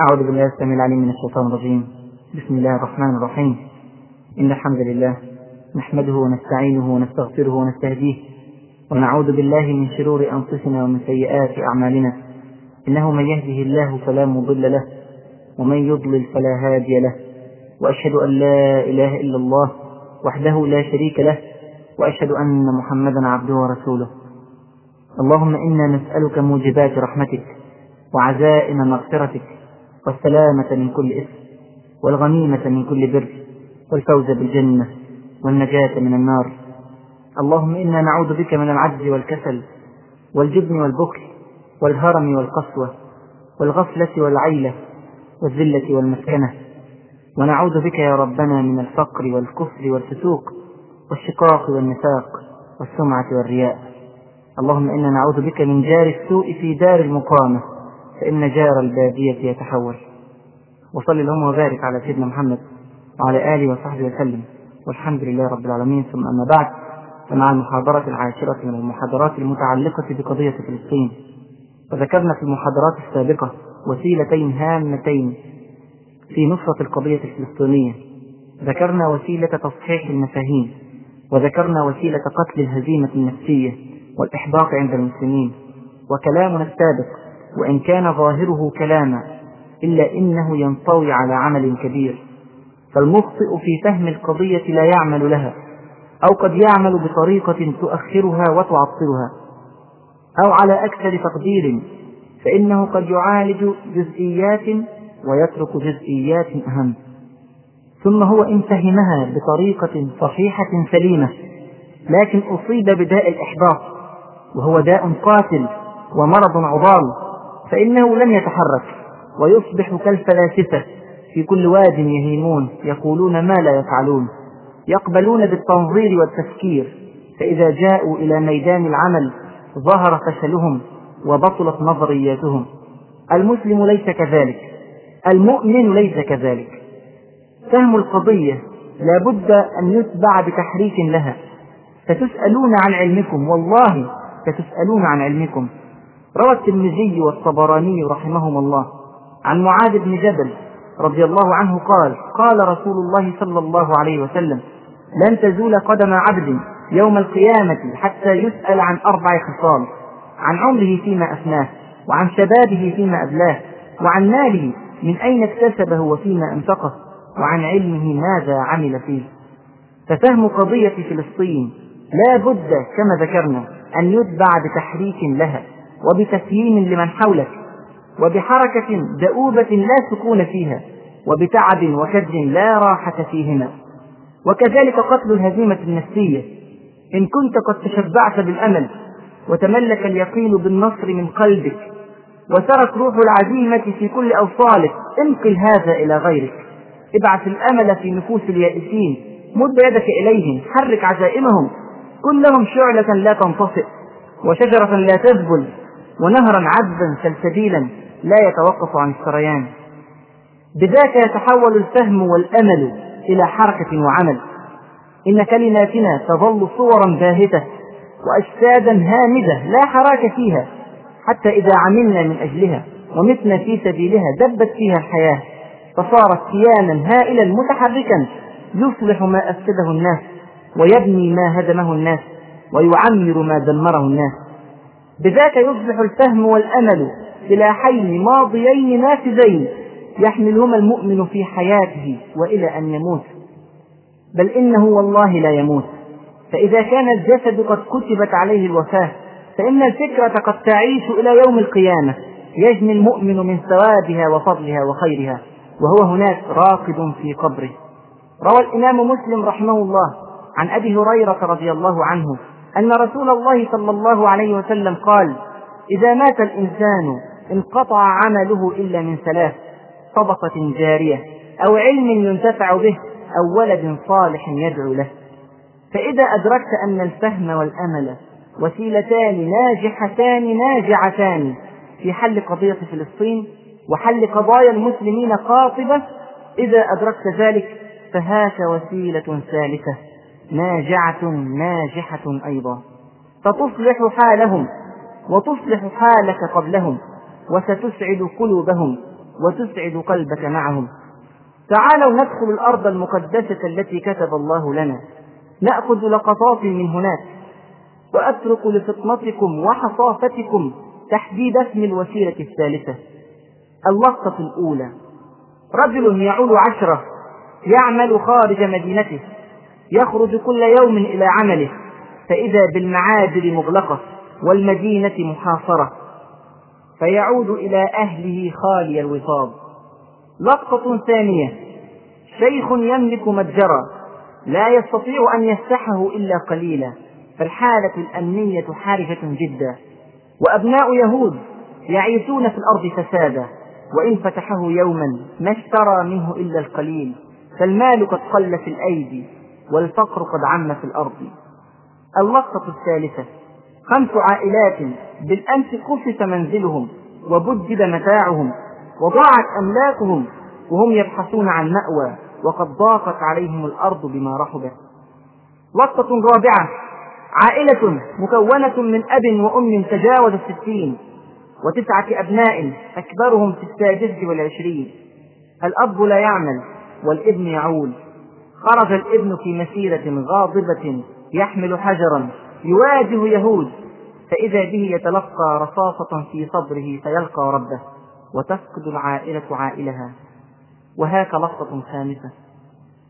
أعوذ بالله السميع العليم من الشيطان الرجيم. بسم الله الرحمن الرحيم. إن الحمد لله نحمده ونستعينه ونستغفره ونستهديه ونعوذ بالله من شرور أنفسنا ومن سيئات أعمالنا. إنه من يهده الله فلا مضل له ومن يضلل فلا هادي له. وأشهد أن لا إله إلا الله وحده لا شريك له وأشهد أن محمدا عبده ورسوله. اللهم إنا نسألك موجبات رحمتك وعزائم مغفرتك والسلامة من كل إثم والغنيمة من كل بر والفوز بالجنة والنجاة من النار. اللهم إنا نعوذ بك من العجز والكسل والجبن والبخل والهرم والقسوة والغفلة والعيلة والذلة والمسكنة. ونعوذ بك يا ربنا من الفقر والكفر والفسوق والشقاق والنفاق والسمعة والرياء. اللهم إنا نعوذ بك من جار السوء في دار المقامة. فإن جار البادية يتحول. وصل اللهم وبارك على سيدنا محمد وعلى آله وصحبه وسلم. والحمد لله رب العالمين. ثم أما بعد فمع المحاضرة العاشرة من المحاضرات المتعلقة بقضية فلسطين وذكرنا في المحاضرات السابقة وسيلتين هامتين في نصرة القضية الفلسطينية. ذكرنا وسيلة تصحيح المفاهيم وذكرنا وسيلة قتل الهزيمة النفسية والإحباط عند المسلمين وكلامنا السابق وإن كان ظاهره كلاما إلا إنه ينطوي على عمل كبير. فالمخطئ في فهم القضية لا يعمل لها أو قد يعمل بطريقة تؤخرها وتعطلها أو على أكثر تقدير فإنه قد يعالج جزئيات ويترك جزئيات أهم. ثم هو إن فهمها بطريقة صحيحة سليمة لكن أصيب بداء الإحباط وهو داء قاتل ومرض عضال. فإنه لن يتحرك ويصبح كالفلاسفة في كل واد يهيمون يقولون ما لا يفعلون يقبلون بالتنظير والتفكير فإذا جاءوا إلى ميدان العمل ظهر فشلهم وبطلت نظرياتهم. المسلم ليس كذلك المؤمن ليس كذلك. فهم القضية لا بد أن يتبع بتحريك لها. ستسألون عن علمكم والله ستسألون عن علمكم. روى الترمذي والطبراني رحمهما الله. عن معاذ بن جبل رضي الله عنه قال قال رسول الله صلى الله عليه وسلم لن تزول قدم عبد يوم القيامة حتى يسأل عن أربع خصال عن عمره فيما أفناه وعن شبابه فيما أبلاه وعن ماله من أين اكتسبه وفيما أنفقه وعن علمه ماذا عمل فيه. ففهم قضية فلسطين لا بد كما ذكرنا أن يتبع بتحريك لها. وبتسييم لمن حولك وبحركة دؤوبة لا سكون فيها وبتعب وكد لا راحة فيهما. وكذلك قتل الهزيمة النفسية. إن كنت قد تشبعت بالأمل وتملك اليقين بالنصر من قلبك وسرت روح العزيمة في كل أوصالك انقل هذا إلى غيرك. ابعث الأمل في نفوس اليائسين مد يدك إليهم حرك عزائمهم. كن لهم شعلة لا تنطفئ وشجرة لا تذبل. ونهرا عذبا سلسبيلا لا يتوقف عن السريان. بذاك يتحول الفهم والأمل إلى حركة وعمل. إن كلماتنا تظل صورا باهتة وأجسادا هامدة لا حراك فيها حتى إذا عملنا من أجلها ومتنا في سبيلها دبت فيها الحياة فصارت كيانا هائلا متحركا يصلح ما أفسده الناس ويبني ما هدمه الناس ويعمر ما دمره الناس. بذاك يصبح الفهم والأمل سلاحين ماضيين نافذين يحملهما المؤمن في حياته وإلى أن يموت. بل إنه والله لا يموت. فإذا كان الجسد قد كتبت عليه الوفاة فإن الفكرة قد تعيش إلى يوم القيامة. يجني المؤمن من ثوابها وفضلها وخيرها وهو هناك راقد في قبره. روى الإمام مسلم رحمه الله عن أبي هريرة رضي الله عنه أن رسول الله صلى الله عليه وسلم قال إذا مات الإنسان انقطع عمله إلا من ثلاث صدقة جارية أو علم ينتفع به أو ولد صالح يدعو له. فإذا أدركت أن الفهم والأمل وسيلتان ناجحتان ناجعتان في حل قضية فلسطين وحل قضايا المسلمين قاطبة إذا أدركت ذلك فهاك وسيلة ثالثة. ناجعة ناجحة أيضا. فتصلح حالهم وتصلح حالك قبلهم وستسعد قلوبهم وتسعد قلبك معهم. تعالوا ندخل الأرض المقدسة التي كتب الله لنا. نأخذ لقطات من هناك. وأترك لفطنتكم وحصافتكم تحديد اسم الوسيلة الثالثة. اللقطة الأولى. رجل يعول عشرة يعمل خارج مدينته. يخرج كل يوم إلى عمله فإذا بالمعابر مغلقة والمدينة محاصرة فيعود إلى أهله خالي الوصاب لقطة ثانية شيخ يملك متجرا لا يستطيع أن يفتحه إلا قليلا فالحالة الأمنية حرجة جدا وأبناء يهود يعيشون في الأرض فسادا وإن فتحه يوما ما اشترى منه إلا القليل فالمال قد قل في الأيدي. والفقر قد عم في الأرض. اللقطة الثالثة خمس عائلات بالأمس خفف منزلهم وبدد متاعهم وضاعت أملاكهم وهم يبحثون عن مأوى وقد ضاقت عليهم الأرض بما رحبت. لقطة رابعة عائلة مكونة من أب وأم تجاوز الستين وتسعة أبناء أكبرهم في السادسة والعشرين. الأب لا يعمل والابن يعول. خرج الابن في مسيرة غاضبة يحمل حجرا يواجه يهود فإذا به يتلقى رصاصة في صدره فيلقى ربه وتفقد العائلة عائلها. وهاك لقطة خامسة.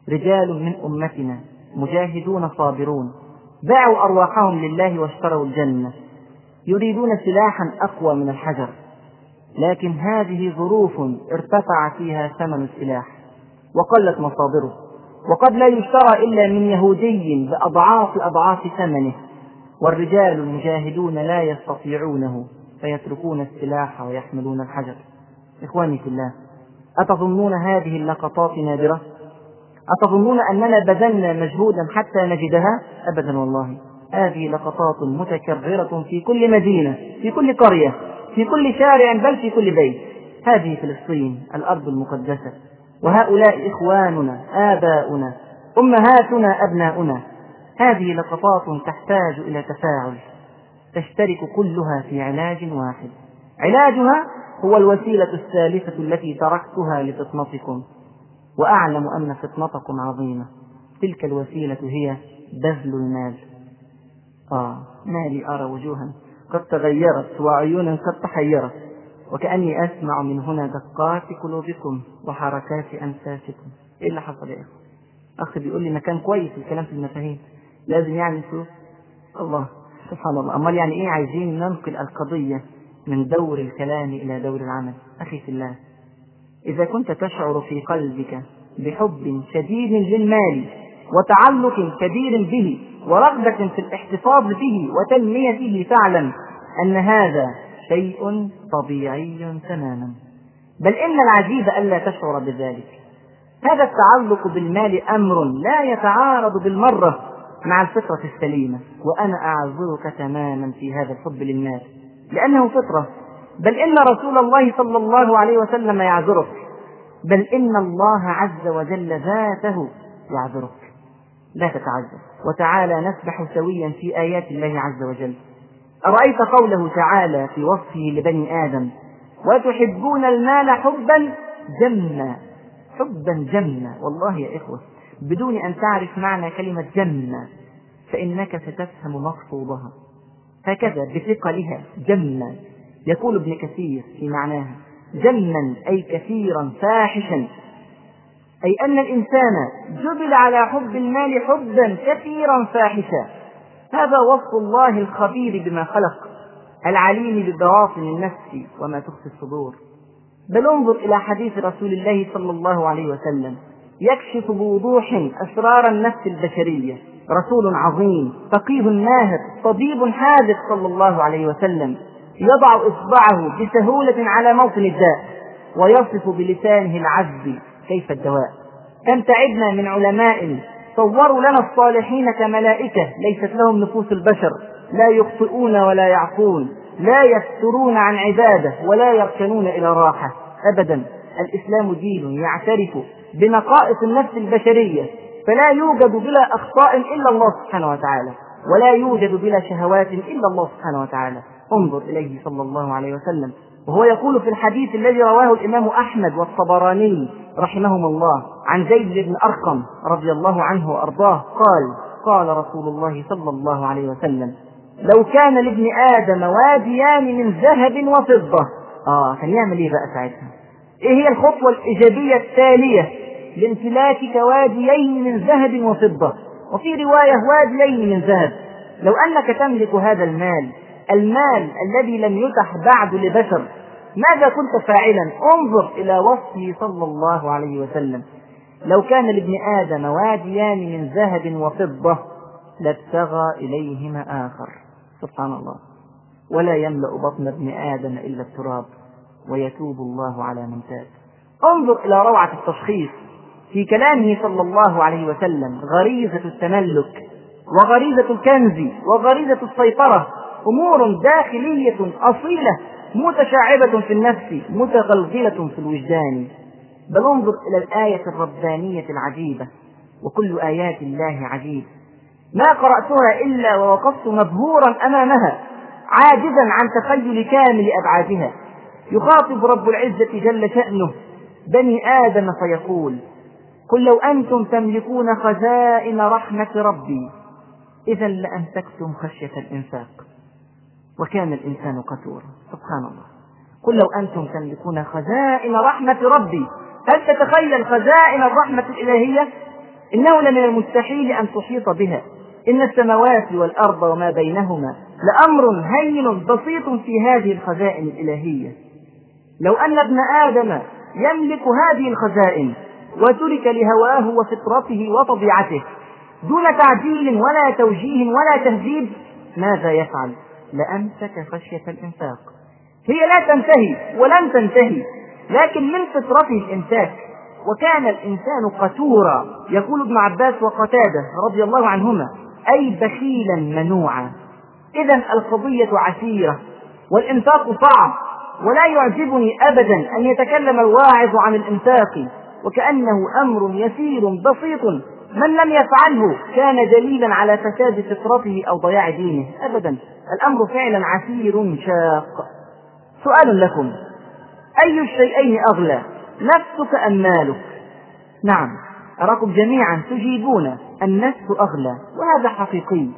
رجال من أمتنا مجاهدون صابرون باعوا أرواحهم لله واشتروا الجنة. يريدون سلاحا أقوى من الحجر لكن هذه ظروف ارتفع فيها ثمن السلاح وقلت مصادره وقد لا يشترى إلا من يهودي بأضعاف أضعاف ثمنه والرجال المجاهدون لا يستطيعونه فيتركون السلاح ويحملون الحجر إخواني في الله أتظنون هذه اللقطات نادرة؟ أتظنون أننا بذلنا مجهودا حتى نجدها؟ أبدا والله هذه لقطات متكررة في كل مدينة في كل قرية في كل شارع بل في كل بيت هذه فلسطين الأرض المقدسة وهؤلاء إخواننا آباؤنا أمهاتنا أبناؤنا. هذه لقطات تحتاج إلى تفاعل تشترك كلها في علاج واحد. علاجها هو الوسيلة الثالثة التي تركتها لفطنتكم. وأعلم أن فطنتكم عظيمة. تلك الوسيلة هي بذل المال. آه ما لي أرى وجوها قد تغيرت وعيونا قد تحيرت. وكأني أسمع من هنا دقات قلوبكم وحركات أنفاسكم. إيه اللي حصل يا أخي أخي بيقول لي مكان كويس الكلام في المفاهيم. لازم يعني فلوس الله سبحان الله. أمال يعني إيه عايزين ننقل القضية من دور الكلام إلى دور العمل؟ أخي في الله إذا كنت تشعر في قلبك بحب شديد للمال وتعلق كبير به ورغبة في الاحتفاظ به وتنميته فاعلم أن هذا شيء طبيعي تماما. بل إن العجيب ألا تشعر بذلك. هذا التعلق بالمال أمر لا يتعارض بالمرة مع الفطرة السليمة وأنا أعذرك تماما في هذا الحب للمال. لأنه فطرة. بل إن رسول الله صلى الله عليه وسلم يعذرك. بل إن الله عز وجل ذاته يعذرك. لا تتعجب وتعالى نسبح سويا في آيات الله عز وجل. أرأيت قوله تعالى في وصفه لبني آدم وتحبون المال حبا جما حبا جما والله يا إخوة بدون أن تعرف معنى كلمة جما فإنك ستفهم مقصودها هكذا بثقلها جما يقول ابن كثير في معناها جما أي كثيرا فاحشا. أي أن الإنسان جبل على حب المال حبا كثيرا فاحشا. هذا وصف الله الخبير بما خلق العليم ببواطن النفس وما تخفي الصدور. بل انظر إلى حديث رسول الله صلى الله عليه وسلم يكشف بوضوح أسرار النفس البشرية. رسول عظيم فقيه ماهر طبيب حاذق صلى الله عليه وسلم. يضع إصبعه بسهولة على موطن الداء ويصف بلسانه العذب كيف الدواء. كم تعبنا من علماء صوروا لنا الصالحين كملائكة ليست لهم نفوس البشر لا يخطئون ولا يعفون لا يفترون عن عبادة ولا يركنون إلى راحة أبدا. الإسلام دين يعترف بنقائص النفس البشرية فلا يوجد بلا أخطاء إلا الله سبحانه وتعالى ولا يوجد بلا شهوات إلا الله سبحانه وتعالى. انظر إليه صلى الله عليه وسلم. وهو يقول في الحديث الذي رواه الإمام أحمد والطبراني رحمهم الله عن زيد بن أرقم رضي الله عنه وأرضاه قال قال رسول الله صلى الله عليه وسلم لو كان لابن آدم واديان من ذهب وفضة آه كان يعمل إيه بقى ساعتها؟ إيه هي الخطوة الإيجابية التالية لامتلاكك واديين من ذهب وفضة وفي رواية واديين من ذهب لو أنك تملك هذا المال المال الذي لم يتح بعد لبشر ماذا كنت فاعلا؟ انظر إلى وصفه صلى الله عليه وسلم. لو كان لابن آدم واديان من ذهب وفضة لابتغى إليهما آخر. سبحان الله. ولا يملأ بطن ابن آدم إلا التراب ويتوب الله على من تاب. انظر إلى روعة التشخيص في كلامه صلى الله عليه وسلم. غريزة التملك وغريزة الكنز وغريزة السيطرة. أمور داخلية أصيلة متشعبة في النفس متغلغلة في الوجدان. بل انظر إلى الآية الربانية العجيبة وكل آيات الله عجيب. ما قرأتها إلا ووقفت مبهورا أمامها عاجزا عن تخيل كامل أبعادها. يخاطب رب العزة جل شأنه بني آدم فيقول قل لو أنتم تملكون خزائن رحمة ربي إذا لأمسكتم خشية الإنفاق. وكان الإنسان قتورا. سبحان الله. قل لو أنتم تملكون خزائن رحمة ربي هل تتخيل خزائن الرحمة الإلهية؟ إنه لمن المستحيل أن تحيط بها. إن السماوات والأرض وما بينهما لأمر هين بسيط في هذه الخزائن الإلهية. لو أن ابن آدم يملك هذه الخزائن وترك لهواه وفطرته وطبيعته دون تعديل ولا توجيه ولا تهذيب ماذا يفعل؟ لأمسك خشية الإنفاق. هي لا تنتهي ولن تنتهي لكن من فطرته الإمساك وكان الإنسان قتورا يقول ابن عباس وقتادة رضي الله عنهما أي بخيلا منوعا. إذا القضية عسيرة والإنفاق صعب ولا يعجبني أبدا أن يتكلم الواعظ عن الإنفاق وكأنه أمر يسير بسيط من لم يفعله كان دليلا على فساد فطرته أو ضياع دينه. أبدا. الأمر فعلا عسير شاق. سؤال لكم. أي الشيئين أغلى؟ نفسك أم مالك؟ نعم. أراكم جميعا تجيبون. النفس أغلى. وهذا حقيقي.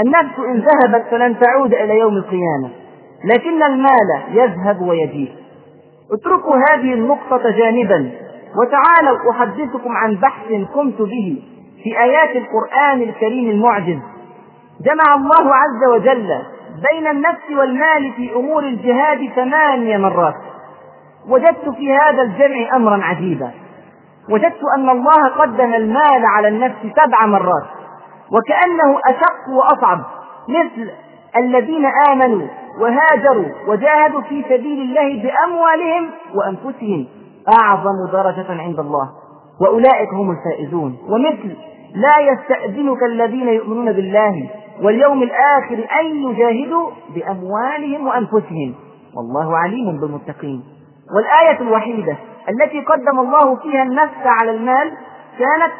النفس إن ذهبت فلن تعود إلى يوم القيامة. لكن المال يذهب ويجيء اتركوا هذه النقطة جانبا. وتعالوا أحدثكم عن بحث قمت به في آيات القرآن الكريم المعجز. جمع الله عز وجل بين النفس والمال في أمور الجهاد ثمانية مرات. وجدت في هذا الجمع أمرا عجيبا. وجدت أن الله قدم المال على النفس سبع مرات. وكأنه أشق وأصعب مثل الذين آمنوا وهاجروا وجاهدوا في سبيل الله بأموالهم وأنفسهم. أعظم درجة عند الله. وأولئك هم الفائزون. ومثل لا يستأذنك الذين يؤمنون بالله واليوم الآخر أن يجاهدوا بأموالهم وأنفسهم. والله عليم بالمتقين. والآية الوحيدة التي قدم الله فيها النفس على المال كانت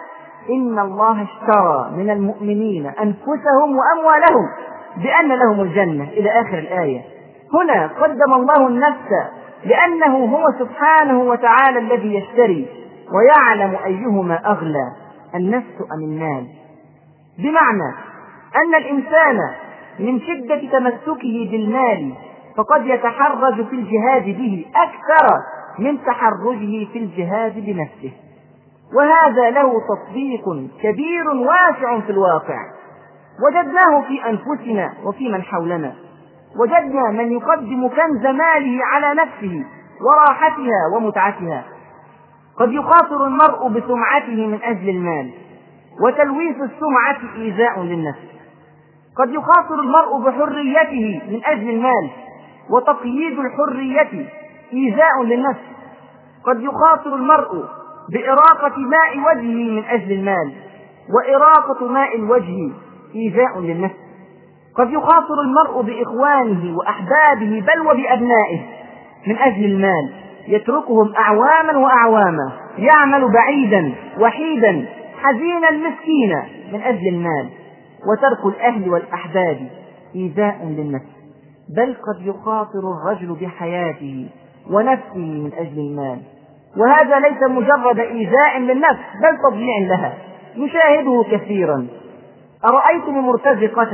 إن الله اشترى من المؤمنين أنفسهم وأموالهم بأن لهم الجنة. إلى آخر الآية. هنا قدم الله النفس لأنه هو سبحانه وتعالى الذي يشتري ويعلم أيهما أغلى النفس أم المال؟ بمعنى أن الإنسان من شدة تمسكه بالمال فقد يتحرج في الجهاد به أكثر من تحرجه في الجهاد بنفسه. وهذا له تطبيق كبير واسع في الواقع. وجدناه في أنفسنا وفي من حولنا. وجدنا من يقدم كنز ماله على نفسه وراحتها ومتعتها. قد يخاطر المرء بسمعته من أجل المال وتلويث السمعة إيذاء للنفس. قد يخاطر المرء بحريته من أجل المال وتقييد الحرية إيذاء للنفس. قد يخاطر المرء بإراقة ماء وجهه من أجل المال وإراقة ماء الوجه إيذاء للنفس. قد يخاطر المرء بإخوانه وأحبابه بل وبأبنائه من أجل المال. يتركهم أعواما وأعواما. يعمل بعيدا وحيدا. حزينا مسكينا من أجل المال. وترك الأهل والأحباب إيذاء للنفس. بل قد يخاطر الرجل بحياته ونفسه من أجل المال. وهذا ليس مجرد إيذاء للنفس بل تضييع لها. نشاهده كثيرا. أرأيتم المرتزقة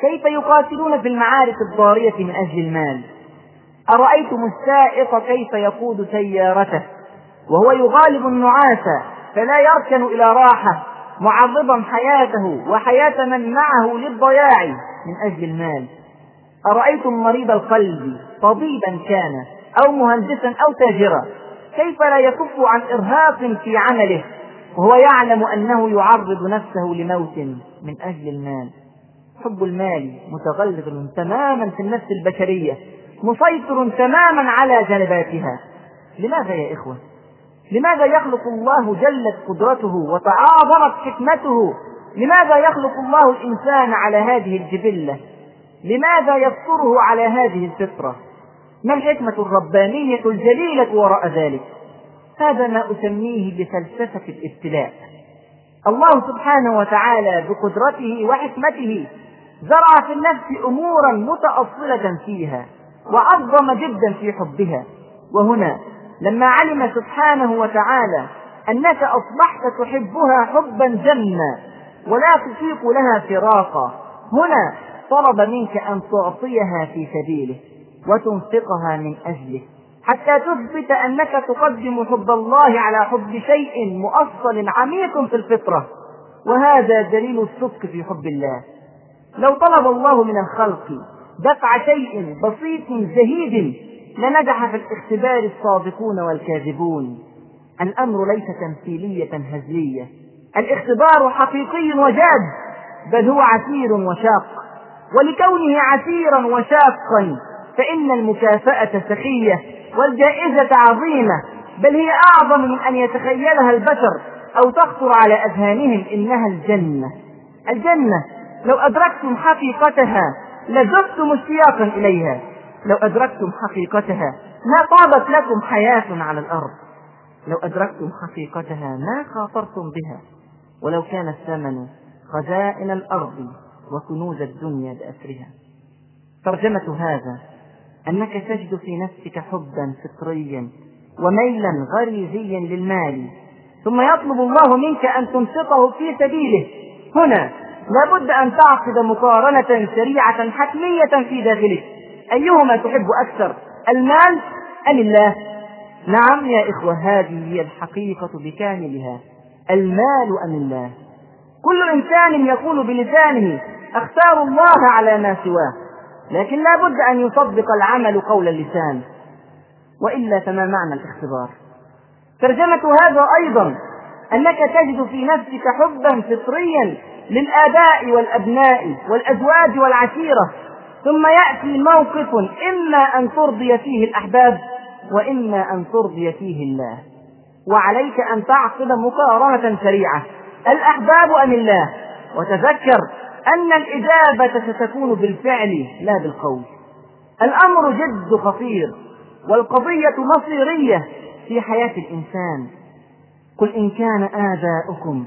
كيف يقاتلون في المعارك الضارية من أجل المال؟ أرأيتم السائق كيف يقود سيارته؟ وهو يغالب النعاس فلا يركن إلى راحة معرضا حياته وحياة من معه للضياع من أجل المال. أرأيتم مريض القلب طبيبا كان أو مهندسا أو تاجرا كيف لا يكف عن إرهاق في عمله؟ وهو يعلم أنه يعرض نفسه لموت من أجل المال. حب المال متغلغل تماما في النفس البشرية مسيطر تماما على جنباتها لماذا يا إخوة؟ لماذا يخلق الله جلت قدرته وتعاظمت حكمته؟ لماذا يخلق الله الإنسان على هذه الجبلة؟ لماذا يفطره على هذه الفطرة؟ ما الحكمة الربانية الجليلة وراء ذلك؟ هذا ما أسميه بفلسفة الابتلاء. الله سبحانه وتعالى بقدرته وحكمته زرع في النفس أمورا متأصلة فيها وعظم جدا في حبها. وهنا لما علم سبحانه وتعالى أنك أصبحت تحبها حبا جما ولا تطيق لها فراقا هنا طلب منك أن تعطيها في سبيله وتنفقها من أجله. حتى تثبت أنك تقدم حب الله على حب شيء مؤصل عميق في الفطرة. وهذا دليل الصدق في حب الله. لو طلب الله من الخلق دفع شيء بسيط زهيد لنجح في الاختبار الصادقون والكاذبون. الأمر ليس تمثيلية هزلية الاختبار حقيقي وجاد بل هو عسير وشاق. ولكونه عسيرا وشاقا فإن المكافأة سخية والجائزة عظيمة بل هي أعظم من أن يتخيلها البشر أو تخطر على أذهانهم إنها الجنة. الجنة لو أدركتم حقيقتها لزدتم اشتياقا إليها. لو أدركتم حقيقتها ما طابت لكم حياة على الأرض. لو أدركتم حقيقتها ما خاطرتم بها. ولو كان الثمن خزائن الأرض وكنوز الدنيا بأسرها. ترجمة هذا أنك تجد في نفسك حبا فطريا وميلا غريزيا للمال. ثم يطلب الله منك أن تنفقه في سبيله. هنا لابد أن تعقد مقارنة سريعة حتمية في داخلك أيهما تحب أكثر المال أم الله؟ نعم يا إخوة هذه هي الحقيقة بكاملها. المال أم الله؟ كل إنسان يقول بلسانه أختار الله على ما سواه. لكن لا بد أن يصدق العمل قول اللسان. وإلا فما معنى الاختبار؟ ترجمة هذا أيضا أنك تجد في نفسك حبا فطريا للآباء والأبناء والأزواج والعشيرة. ثم يأتي موقف إما أن ترضي فيه الأحباب وإما أن ترضي فيه الله. وعليك أن تعقد مقارنة سريعة. الأحباب أم الله؟ وتذكر أن الإجابة ستكون بالفعل لا بالقول. الأمر جد خطير والقضية مصيرية في حياة الإنسان. قل إن كان آباؤكم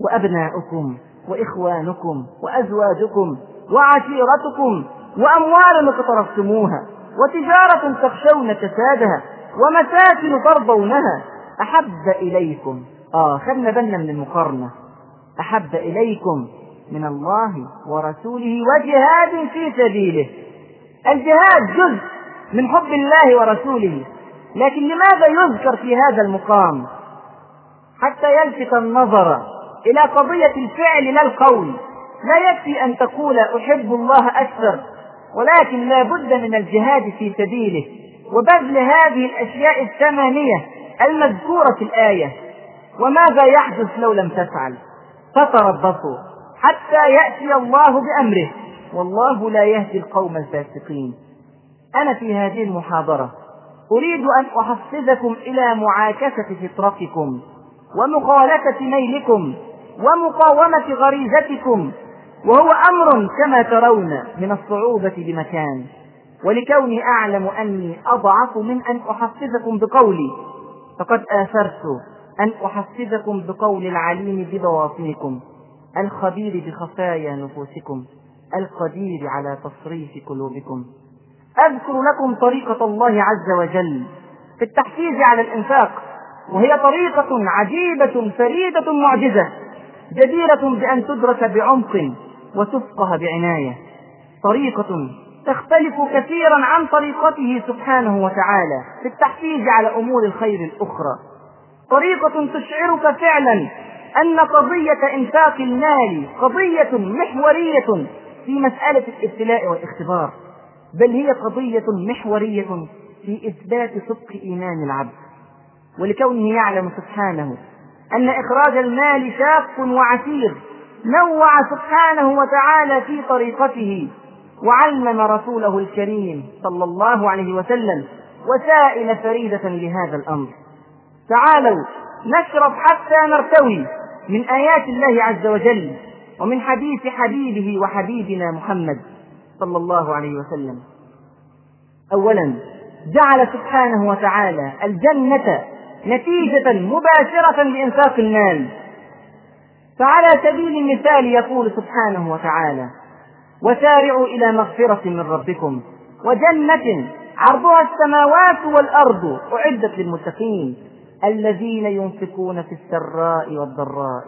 وأبناؤكم وإخوانكم وأزواجكم وعشيرتكم وأموال اقترفتموها وتجارة تخشون كسادها ومساكن ترضونها. أحب إليكم. آه خدنا بالنا من المقارنة. أحب إليكم من الله ورسوله وجهاد في سبيله. الجهاد جزء من حب الله ورسوله لكن لماذا يذكر في هذا المقام؟ حتى يلفت النظر إلى قضية الفعل لا القول. لا يكفي أن تقول أحب الله أكثر ولكن لا بد من الجهاد في سبيله وبذل هذه الأشياء الثمانية المذكورة في الآية. وماذا يحدث لو لم تفعل؟ فتربصوا حتى يأتي الله بأمره. والله لا يهدي القوم الفاسقين. أنا في هذه المحاضرة أريد أن أحفزكم إلى معاكسة فطرتكم ومخالفة ميلكم. ومقاومة غريزتكم وهو أمر كما ترون من الصعوبة بمكان. ولكوني أعلم أني أضعف من أن أحفزكم بقولي فقد آثرت أن أحفزكم بقول العليم ببواطنكم الخبير بخفايا نفوسكم القدير على تصريف قلوبكم. أذكر لكم طريقة الله عز وجل في التحفيز على الإنفاق وهي طريقة عجيبة فريدة معجزة. جديرة بأن تدرس بعمق وتفقه بعناية. طريقة تختلف كثيرا عن طريقته سبحانه وتعالى في التحفيز على أمور الخير الأخرى. طريقة تشعرك فعلا أن قضية إنفاق المال قضية محورية في مسألة الابتلاء والاختبار بل هي قضية محورية في إثبات صدق إيمان العبد ولكونه يعلم سبحانه أن إخراج المال شاق وعسير نوع سبحانه وتعالى في طريقته وعلم رسوله الكريم صلى الله عليه وسلم وسائل فريدة لهذا الأمر. تعالوا نشرب حتى نرتوي من آيات الله عز وجل ومن حديث حبيبه وحبيبنا محمد صلى الله عليه وسلم. أولا جعل سبحانه وتعالى الجنة نتيجة مباشرة لإنفاق المال. فعلى سبيل المثال يقول سبحانه وتعالى وسارعوا إلى مغفرة من ربكم وجنة عرضها السماوات والأرض أعدت للمتقين الذين ينفقون في السراء والضراء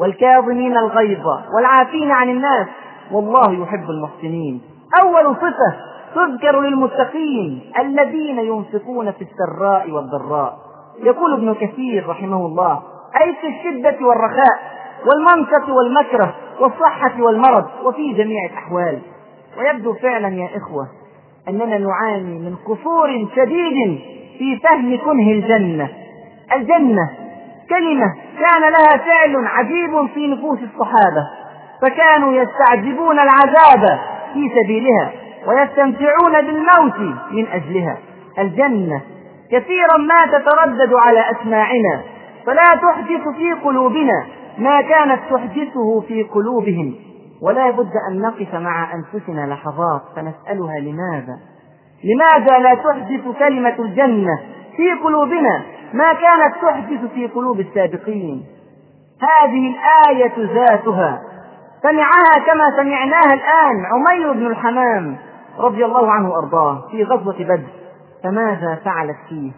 والكاظمين الغيظ والعافين عن الناس والله يحب المحسنين. أول صفة تذكر للمتقين الذين ينفقون في السراء والضراء. يقول ابن كثير رحمه الله أي في الشدة والرخاء والمنكة والمكره والصحة والمرض وفي جميع الأحوال. ويبدو فعلا يا إخوة أننا نعاني من قصور شديد في فهم كنه الجنة. الجنة كلمة كان لها فعل عجيب في نفوس الصحابة فكانوا يستعجبون العذاب في سبيلها ويستمتعون بالموت من أجلها. الجنة كثيرا ما تتردد على أسماعنا فلا تحدث في قلوبنا ما كانت تحدثه في قلوبهم ولا بد أن نقف مع أنفسنا لحظات فنسألها لماذا؟ لماذا لا تحدث كلمة الجنة في قلوبنا ما كانت تحدث في قلوب السابقين؟ هذه الآية ذاتها. سمعها كما سمعناها الآن عمير بن الحمام رضي الله عنه وأرضاه في غزوة بدر. فماذا فعلت فيه؟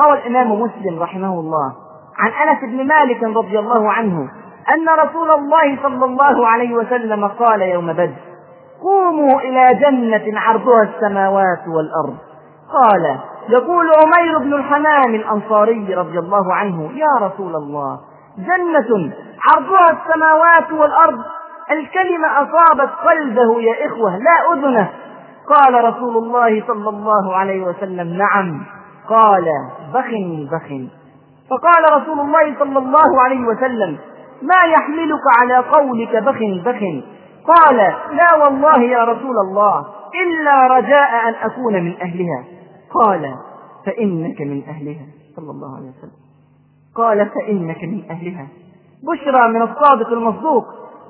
روى الإمام مسلم رحمه الله عن أنس بن مالك رضي الله عنه أن رسول الله صلى الله عليه وسلم قال يوم بدر قوموا إلى جنة عرضها السماوات والأرض. قال يقول عمير بن الحمام الأنصاري رضي الله عنه يا رسول الله جنة عرضها السماوات والأرض. الكلمة أصابت قلبه يا إخوة لا أذنه. قال رسول الله صلى الله عليه وسلم نعم. قال بخن بخن. فقال رسول الله صلى الله عليه وسلم ما يحملك على قولك بخن بخن. قال لا والله يا رسول الله إلا رجاء أن أكون من أهلها. قال فإنك من أهلها صلى الله عليه وسلم. قال فإنك من أهلها. بشرى من الصادق المصدوق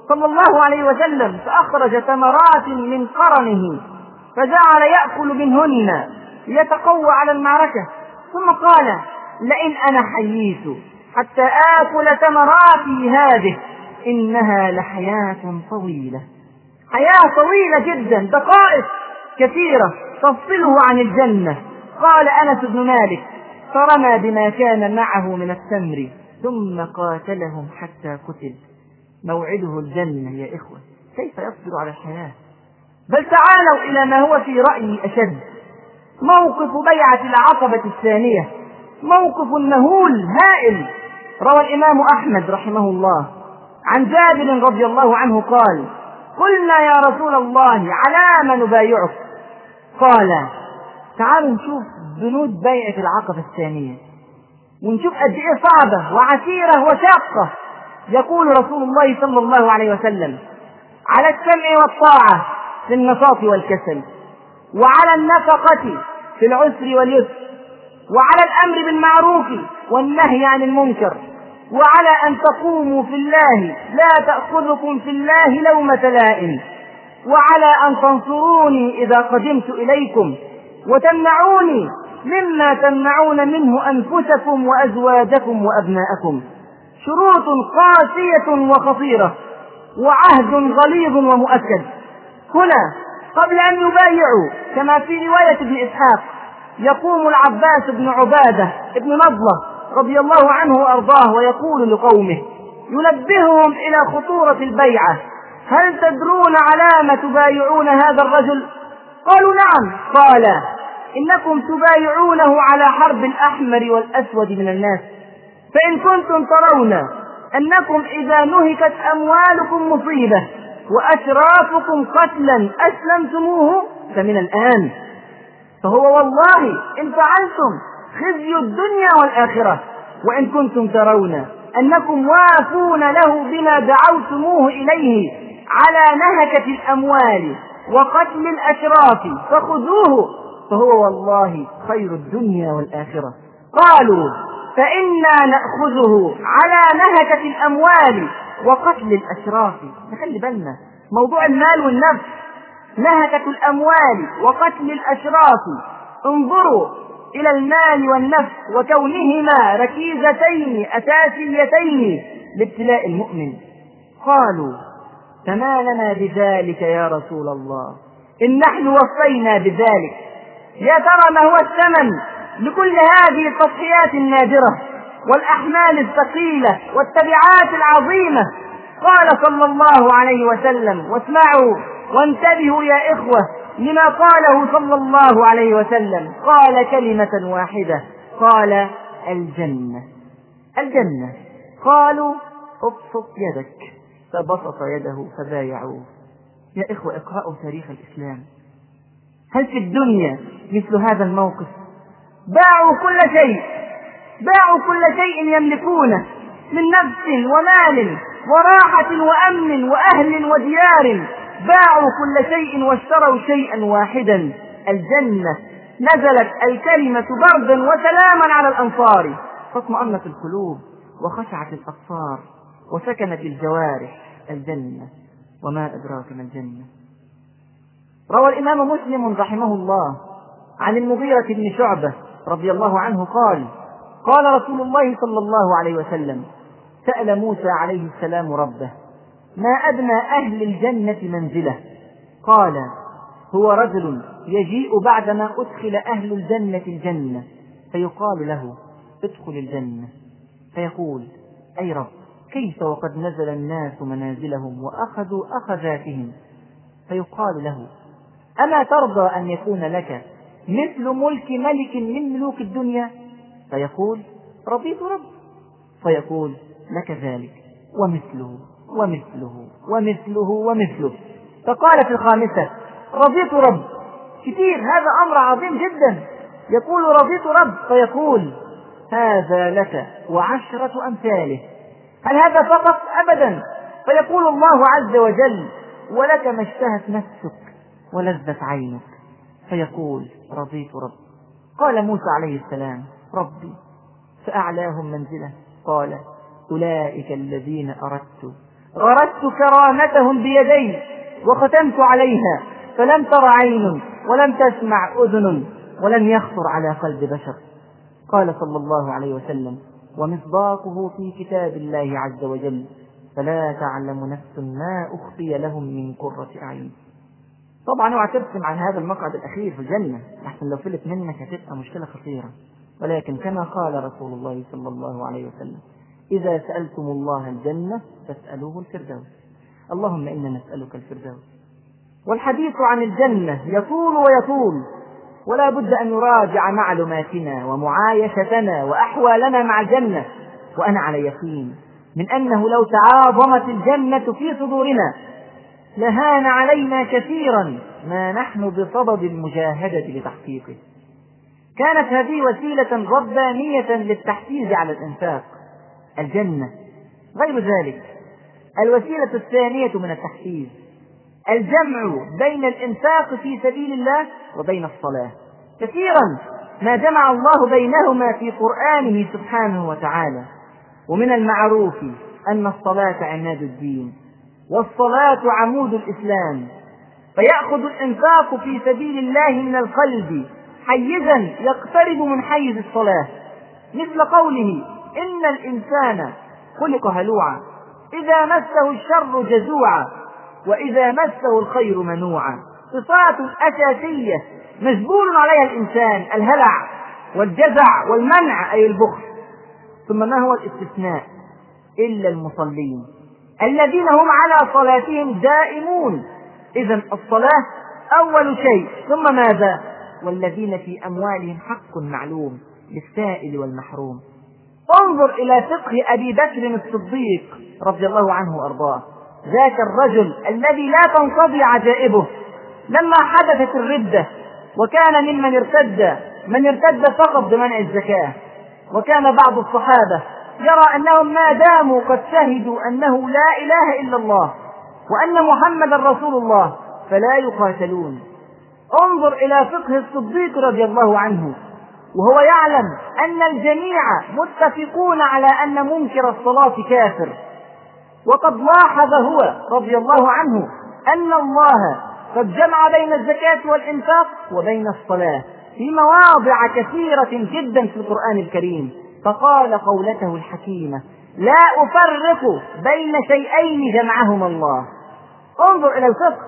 صلى الله عليه وسلم فأخرج ثمرات من قرنه. فجعل يأكل منهن ليتقوى على المعركة. ثم قال لئن أنا حييت حتى آكل ثمراتي هذه إنها لحياة طويلة. حياة طويلة جدا دقائق كثيرة تفصله عن الجنة. قال أنس بن مالك فرمى بما كان معه من التمر ثم قاتلهم حتى قتل. موعده الجنة يا إخوة. كيف يصبر على الحياة؟ بل تعالوا إلى ما هو في رأيي أشد. موقف بيعة العقبة الثانية. موقف مهول هائل. روى الإمام أحمد رحمه الله. عن جابر رضي الله عنه قال قلنا يا رسول الله على ما نبايعك؟ قال تعالوا نشوف بنود بيعة العقبة الثانية. ونشوف قد إيه صعبة وعسيرة وشاقة. يقول رسول الله صلى الله عليه وسلم على السمع والطاعة. في النشاط والكسل وعلى النفقة في العسر واليسر وعلى الأمر بالمعروف والنهي عن المنكر وعلى أن تقوموا في الله لا تأخذكم في الله لومة لائم وعلى أن تنصروني إذا قدمت إليكم وتمنعوني مما تمنعون منه أنفسكم وأزواجكم وأبناءكم. شروط قاسية وخطيرة وعهد غليظ ومؤكد. هنا قبل أن يبايعوا كما في رواية ابن إسحاق يقوم العباس بن عبادة بن نضلة رضي الله عنه وأرضاه ويقول لقومه ينبههم إلى خطورة البيعة. هل تدرون على ما تبايعون هذا الرجل؟ قالوا نعم. قال إنكم تبايعونه على حرب الأحمر والأسود من الناس. فإن كنتم ترون أنكم إذا نهكت أموالكم مصيبة وأشرافكم قتلا أسلمتموه فمن الآن. فهو والله إن فعلتم خزي الدنيا والآخرة وإن كنتم ترون أنكم وافون له بما دعوتموه إليه على نهكة الأموال وقتل الأشراف فخذوه فهو والله خير الدنيا والآخرة. قالوا فإنا نأخذه على نهكة الأموال وقتل الأشراف. نخلي بالنا موضوع المال والنفس. نهكة الأموال وقتل الأشراف. انظروا إلى المال والنفس وكونهما ركيزتين أساسيتين لابتلاء المؤمن. قالوا فما لنا بذلك يا رسول الله. إن نحن وصينا بذلك. يا ترى ما هو الثمن؟ لكل هذه التضحيات النادرة والأحمال الثقيلة والتبعات العظيمة. قال صلى الله عليه وسلم واسمعوا وانتبهوا يا إخوة لما قاله صلى الله عليه وسلم. قال كلمة واحدة قال الجنة. الجنة. قالوا ابسط يدك. فبسط يده فبايعوه. يا إخوة اقرأوا تاريخ الإسلام. هل في الدنيا مثل هذا الموقف باعوا كل شيء. باعوا كل شيء يملكونه من نفس ومال وراحة وأمن وأهل وديار. باعوا كل شيء واشتروا شيئا واحدا. الجنة. نزلت الكلمة بردا وسلاما على الأنصار. فاطمأنت القلوب وخشعت الأبصار وسكنت الجوارح. الجنة. وما أدراك ما الجنة. روى الإمام مسلم رحمه الله عن المغيرة بن شعبة رضي الله عنه قال قال رسول الله صلى الله عليه وسلم سأل موسى عليه السلام ربه ما أدنى أهل الجنة منزلة؟ قال هو رجل يجيء بعدما أدخل أهل الجنة الجنة. فيقال له ادخل الجنة. فيقول أي رب كيف وقد نزل الناس منازلهم وأخذوا أخذاتهم؟ فيقال له أما ترضى أن يكون لك مثل ملك ملك من ملوك الدنيا. فيقول رضيت رب فيقول لك ذلك ومثله ومثله ومثله ومثله. فقال في الخامسة رضيت رب. كثير هذا أمر عظيم جدا. يقول رضيت رب. فيقول هذا لك وعشرة أمثاله. هل هذا فقط؟ أبدا. فيقول الله عز وجل ولك ما اشتهت نفسك ولذت عينك. فيقول رضيت رب قال موسى عليه السلام ربي فأعلاهم منزلة. قال أولئك الذين أردت. غرست كرامتهم بيدي وختمت عليها فلم تر عين ولم تسمع أذن ولم يخطر على قلب بشر. قال صلى الله عليه وسلم ومصداقه في كتاب الله عز وجل فلا تعلم نفس ما أخفي لهم من قرة أعين. طبعا أوعى ترسم عن هذا المقعد الأخير في الجنة. أحسن لو فلت منك هتبقى مشكلة خطيرة. ولكن كما قال رسول الله صلى الله عليه وسلم إذا سألتم الله الجنة فاسألوه الفردوس. اللهم إنا نسألك الفردوس. والحديث عن الجنة يطول ويطول ولا بد أن نراجع معلوماتنا ومعايشتنا وأحوالنا مع الجنة. وأنا على يقين من أنه لو تعاظمت الجنة في صدورنا لهان علينا كثيرا ما نحن بصدد المجاهدة لتحقيقه. كانت هذه وسيلة ربانية للتحفيز على الإنفاق. الجنة. غير ذلك الوسيلة الثانية من التحفيز. الجمع بين الإنفاق في سبيل الله وبين الصلاة. كثيرا ما جمع الله بينهما في قرآنه سبحانه وتعالى. ومن المعروف أن الصلاة عماد الدين. والصلاة عمود الإسلام. فيأخذ الإنفاق في سبيل الله من القلب حيزا يقترب من حيز الصلاة. مثل قوله إن الإنسان خلق هلوعا. إذا مسه الشر جزوعا وإذا مسه الخير منوعا. صفات أساسية مجبول عليها الإنسان الهلع والجزع والمنع أي البخل. ثم ما هو الاستثناء؟ إلا المصلين. الذين هم على صلاتهم دائمون. إذا الصلاة أول شيء. ثم ماذا؟ والذين في أموالهم حق معلوم للسائل والمحروم. انظر إلى فقه أبي بكر الصديق رضي الله عنه وأرضاه. ذاك الرجل الذي لا تنقضي عجائبه لما حدثت الردة وكان ممن ارتد من ارتد فقط بمنع الزكاة وكان بعض الصحابة يرى أنهم ما داموا قد شهدوا أنه لا إله إلا الله وأن محمدا رسول الله فلا يقاتلون. انظر إلى فقه الصديق رضي الله عنه وهو يعلم أن الجميع متفقون على أن منكر الصلاة كافر. وقد لاحظ هو رضي الله عنه أن الله قد جمع بين الزكاة والإنفاق وبين الصلاة في مواضع كثيرة جدا في القرآن الكريم. فقال قولته الحكيمة لا أفرق بين شيئين جمعهما الله. انظر إلى الفقه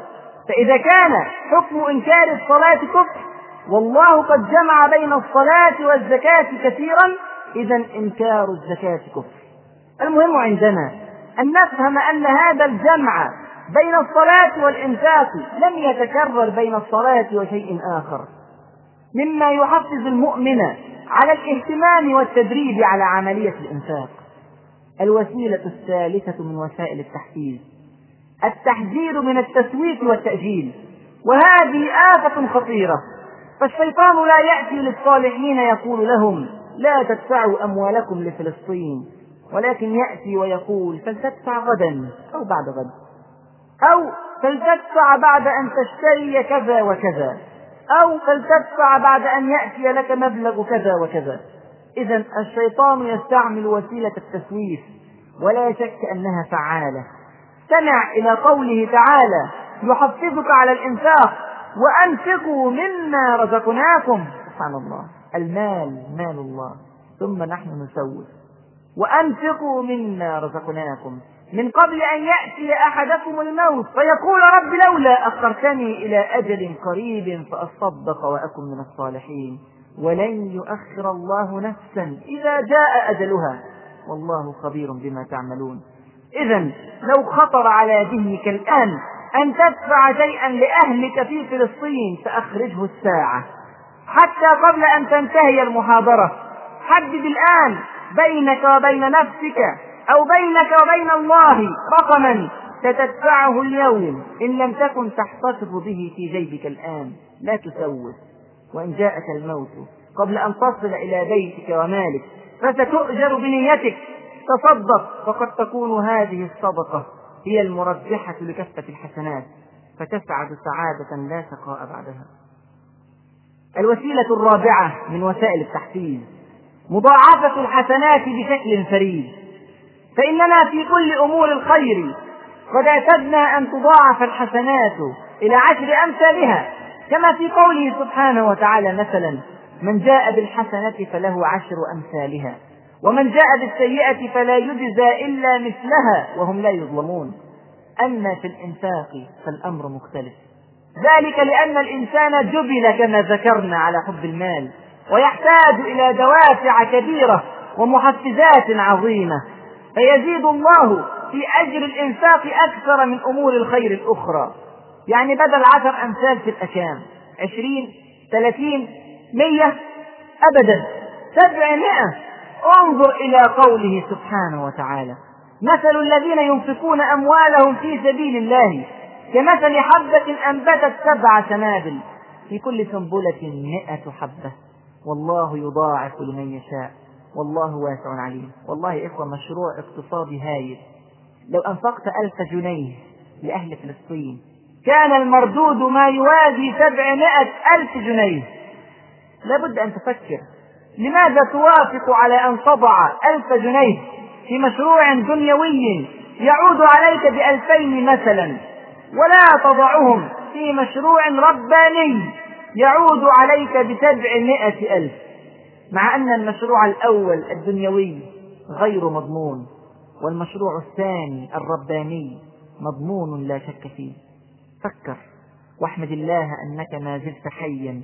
فإذا كان حكم إنكار الصلاة كفر والله قد جمع بين الصلاة والزكاة كثيرا إذا إنكار الزكاة كفر. المهم عندنا أن نفهم أن هذا الجمع بين الصلاة والإنفاق لم يتكرر بين الصلاة وشيء آخر مما يحفز المؤمن على الاهتمام والتدريب على عملية الإنفاق. الوسيلة الثالثة من وسائل التحفيز. التحذير من التسويف والتأجيل. وهذه آفة خطيرة. فالشيطان لا يأتي للصالحين يقول لهم لا تدفعوا أموالكم لفلسطين. ولكن يأتي ويقول فلتدفع غدا أو بعد غد. أو فلتدفع بعد أن تشتري كذا وكذا. أو فلتدفع بعد أن يأتي لك مبلغ كذا وكذا. إذا الشيطان يستعمل وسيلة التسويف ولا شك أنها فعالة. استمع إلى قوله تعالى يحفزك على الإنفاق وأنفقوا مما رزقناكم. سبحان الله. المال مال الله. ثم نحن نسوف وأنفقوا مما رزقناكم. من قبل أن يأتي أحدكم الموت فيقول رب لولا أخرتني إلى أجل قريب فأصدق وأكن من الصالحين. ولن يؤخر الله نفسا إذا جاء أجلها. والله خبير بما تعملون. إذا لو خطر على ذهنك الآن أن تدفع شيئا لأهلك في فلسطين فأخرجه الساعة. حتى قبل أن تنتهي المحاضرة حدد الآن بينك وبين نفسك أو بينك وبين الله رقما ستدفعه اليوم إن لم تكن تحتفظ به في جيبك الآن لا تسوف. وإن جاءك الموت قبل أن تصل إلى بيتك ومالك فستؤجر بنيتك. تصدق فقد تكون هذه الصدقة هي المرجحة لكفة الحسنات. فتسعد سعادة لا شقاء بعدها. الوسيلة الرابعة من وسائل التحفيز مضاعفة الحسنات بشكل فريد. فإننا في كل أمور الخير قد اعتدنا أن تضاعف الحسنات إلى عشر أمثالها. كما في قوله سبحانه وتعالى مثلا من جاء بالحسنة فله عشر أمثالها ومن جاء بالسيئة فلا يجزى إلا مثلها وهم لا يظلمون. أما في الإنفاق فالأمر مختلف. ذلك لأن الإنسان جبل كما ذكرنا على حب المال ويحتاج إلى دوافع كبيرة ومحفزات عظيمة. فيزيد الله في أجر الإنفاق أكثر من أمور الخير الأخرى. يعني بدل عشر أمثال في الأكام عشرين ثلاثين مية أبدا سبعمائة. انظر إلى قوله سبحانه وتعالى مثل الذين ينفقون أموالهم في سبيل الله كمثل حبة أنبتت سبع سنابل في كل سنبلة مئة حبة. والله يضاعف لمن يشاء. والله واسع عليم. والله إخوة مشروع اقتصادي هايل. لو أنفقت ألف جنيه لأهل فلسطين كان المردود ما يوازي سبعمائة ألف جنيه. لابد أن تفكر لماذا توافق على أن تضع ألف جنيه في مشروع دنيوي يعود عليك بألفين مثلا ولا تضعهم في مشروع رباني يعود عليك بسبعمائة ألف؟ مع أن المشروع الأول الدنيوي غير مضمون والمشروع الثاني الرباني مضمون لا شك فيه. فكر واحمد الله أنك ما زلت حيا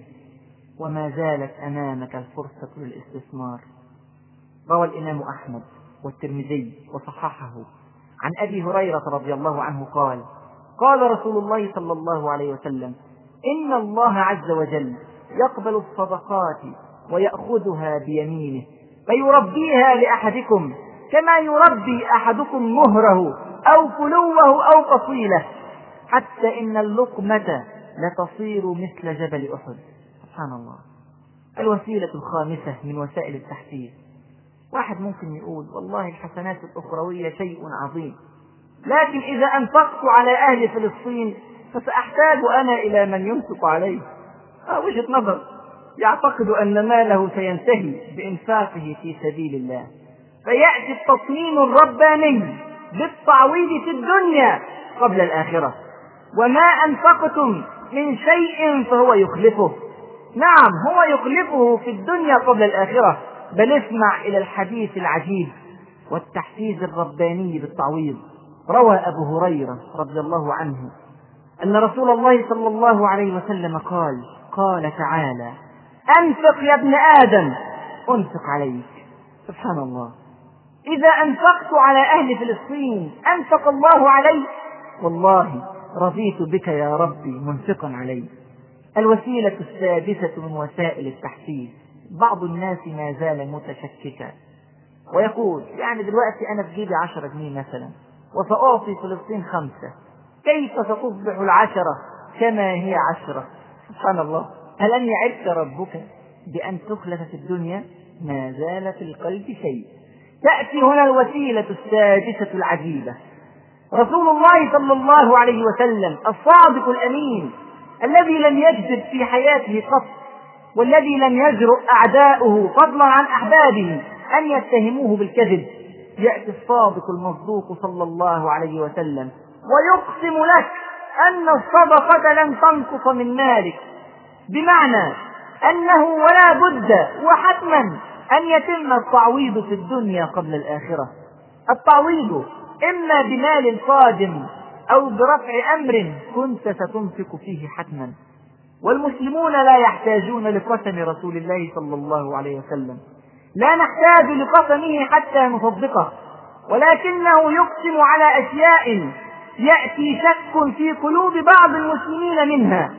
وما زالت أمامك الفرصة للاستثمار. روى الإمام أحمد والترمذي وصححه. عن أبي هريرة رضي الله عنه قال قال رسول الله صلى الله عليه وسلم إن الله عز وجل يقبل الصدقات ويأخذها بيمينه فيربيها لأحدكم كما يربي أحدكم مهره أو فلوه أو فصيله حتى إن اللقمة لتصير مثل جبل أحد. سبحان الله. الوسيلة الخامسة من وسائل التحفيز. واحد ممكن يقول والله الحسنات الأخروية شيء عظيم لكن إذا أنفقت على أهل فلسطين فسأحتاج أنا إلى من ينفق عليه. آه وجهة نظر. يعتقد أن ماله سينتهي بإنفاقه في سبيل الله. فيأتي التصميم الرباني بالتعويض في الدنيا قبل الآخرة. وما أنفقتم من شيء فهو يخلفه. نعم هو يخلفه في الدنيا قبل الآخرة. بل اسمع إلى الحديث العجيب والتحفيز الرباني بالتعويض. روى أبو هريرة رضي الله عنه أن رسول الله صلى الله عليه وسلم قال قال تعالى أنفق يا ابن آدم. أنفق عليك. سبحان الله. إذا أنفقت على أهل فلسطين أنفق الله علي والله رضيت بك يا ربي منفقا علي الوسيلة السادسة من وسائل التحفيز. بعض الناس ما زال متشككا. ويقول يعني دلوقتي أنا في جيبي عشرة جنيه مثلا وسأعطي فلسطين خمسة. كيف ستصبح العشرة كما هي عشرة؟ سبحان الله. ألم يعدك ربك بأن تخلف في الدنيا؟ ما زال في القلب شيء. تأتي هنا الوسيلة السادسة العجيبة. رسول الله صلى الله عليه وسلم الصادق الأمين الذي لم يكذب في حياته قط والذي لم يجرؤ أعداؤه فضلا عن أحبابه أن يتهموه بالكذب. يأتي الصادق المصدوق صلى الله عليه وسلم ويقسم لك أن الصدقة لن تنقص من مالك. بمعنى أنه ولا بد وحتما أن يتم التعويض في الدنيا قبل الآخرة. التعويض إما بمال قادم أو برفع أمر كنت ستنفق فيه حتما. والمسلمون لا يحتاجون لقسم رسول الله صلى الله عليه وسلم. لا نحتاج لقسمه حتى نصدقه. ولكنه يقسم على أشياء يأتي شك في قلوب بعض المسلمين منها.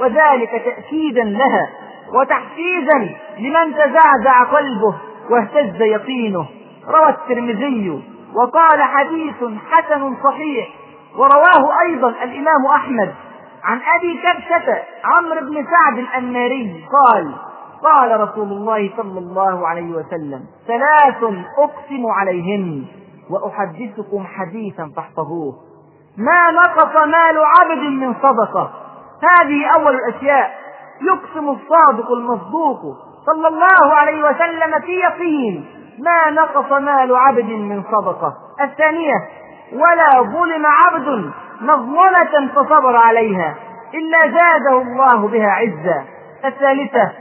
وذلك تأكيدا لها وتحفيزا لمن تزعزع قلبه واهتز يقينه. روى الترمذي وقال حديث حسن صحيح ورواه أيضا الإمام أحمد عن أبي كبشة عمرو بن سعد الأنماري قال قال رسول الله صلى الله عليه وسلم ثلاث أقسم عليهن وأحدثكم حديثا فاحفظوه. ما نقص مال عبد من صدقة هذه أول الأشياء. يقسم الصادق المصدوق صلى الله عليه وسلم في يقين ما نقص مال عبد من صدقة. الثانية ولا ظلم عبد مظلمة فصبر عليها إلا زاده الله بها عزا. الثالثة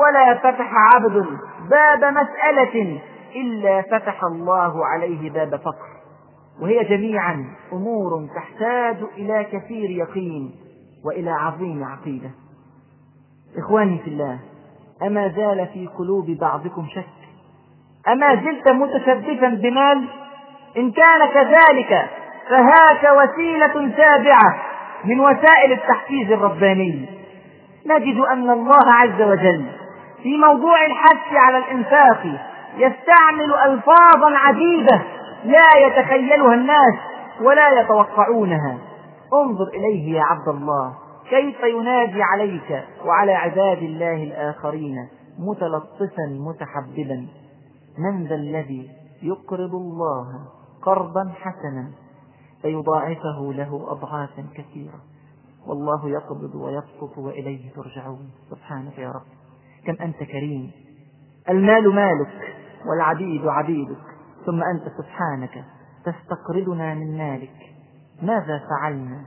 ولا فتح عبد باب مسألة إلا فتح الله عليه باب فقر. وهي جميعا أمور تحتاج إلى كثير يقين. وإلى عظيم عقيدة. إخواني في الله أما زال في قلوب بعضكم شك؟ أما زلت متشبثا بمال؟ إن كان كذلك فهاك وسيلة تابعة من وسائل التحفيز الرباني. نجد أن الله عز وجل في موضوع الحث على الإنفاق يستعمل ألفاظا عديدة لا يتخيلها الناس ولا يتوقعونها. انظر إليه يا عبد الله. كيف ينادي عليك وعلى عباد الله الآخرين متلطفا متحببا. من ذا الذي يقرض الله قرضا حسنا؟ فيضاعفه له أضعافا كثيرة. والله يقبض ويبسط وإليه ترجعون. سبحانك يا رب. كم أنت كريم. المال مالك والعبيد عبيدك. ثم أنت سبحانك تستقرضنا من مالك. ماذا فعلنا؟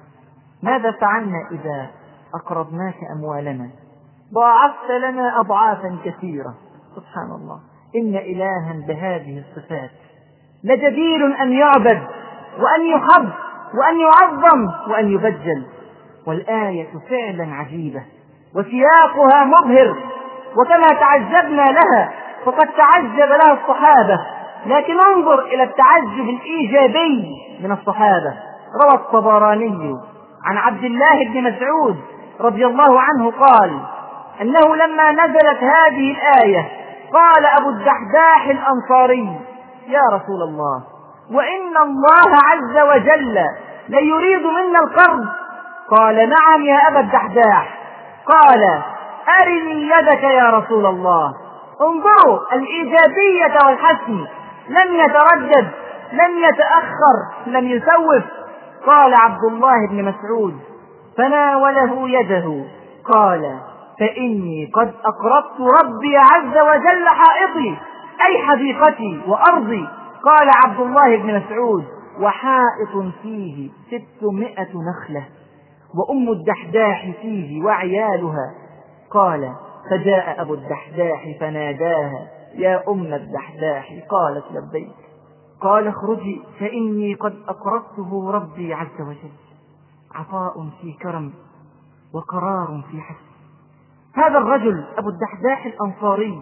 ماذا فعلنا إذا أقرضناك أموالنا؟ ضاعفت لنا أضعافا كثيرة. سبحان الله. إن إلها بهذه الصفات لجدير أن يعبد وأن يحب وأن يعظم وأن يبجل. والآية فعلا عجيبة. وسياقها مبهر وكما تعجبنا لها فقد تعجب لها الصحابة. لكن انظر إلى التعجب الإيجابي من الصحابة. روى الطبراني عن عبد الله بن مسعود رضي الله عنه قال أنه لما نزلت هذه الآية قال أبو الدحداح الأنصاري يا رسول الله وإن الله عز وجل ليريد منا القرض. قال نعم يا أبا الدحداح. قال أرني يدك يا رسول الله. انظروا الإيجابية والحسن. لم يتردد لم يتأخر لم يسوف. قال عبد الله بن مسعود فناوله يده قال فإني قد أقرضت ربي عز وجل حائطي أي حديقتي وأرضي. قال عبد الله بن مسعود وحائط فيه ستمائة نخلة وأم الدحداح فيه وعيالها. قال فجاء أبو الدحداح فناداها يا أم الدحداح قالت لبيك قال اخرجي فإني قد أقرضته ربي عز وجل. عطاء في كرم وقرار في حسن. هذا الرجل أبو الدحداح الأنصاري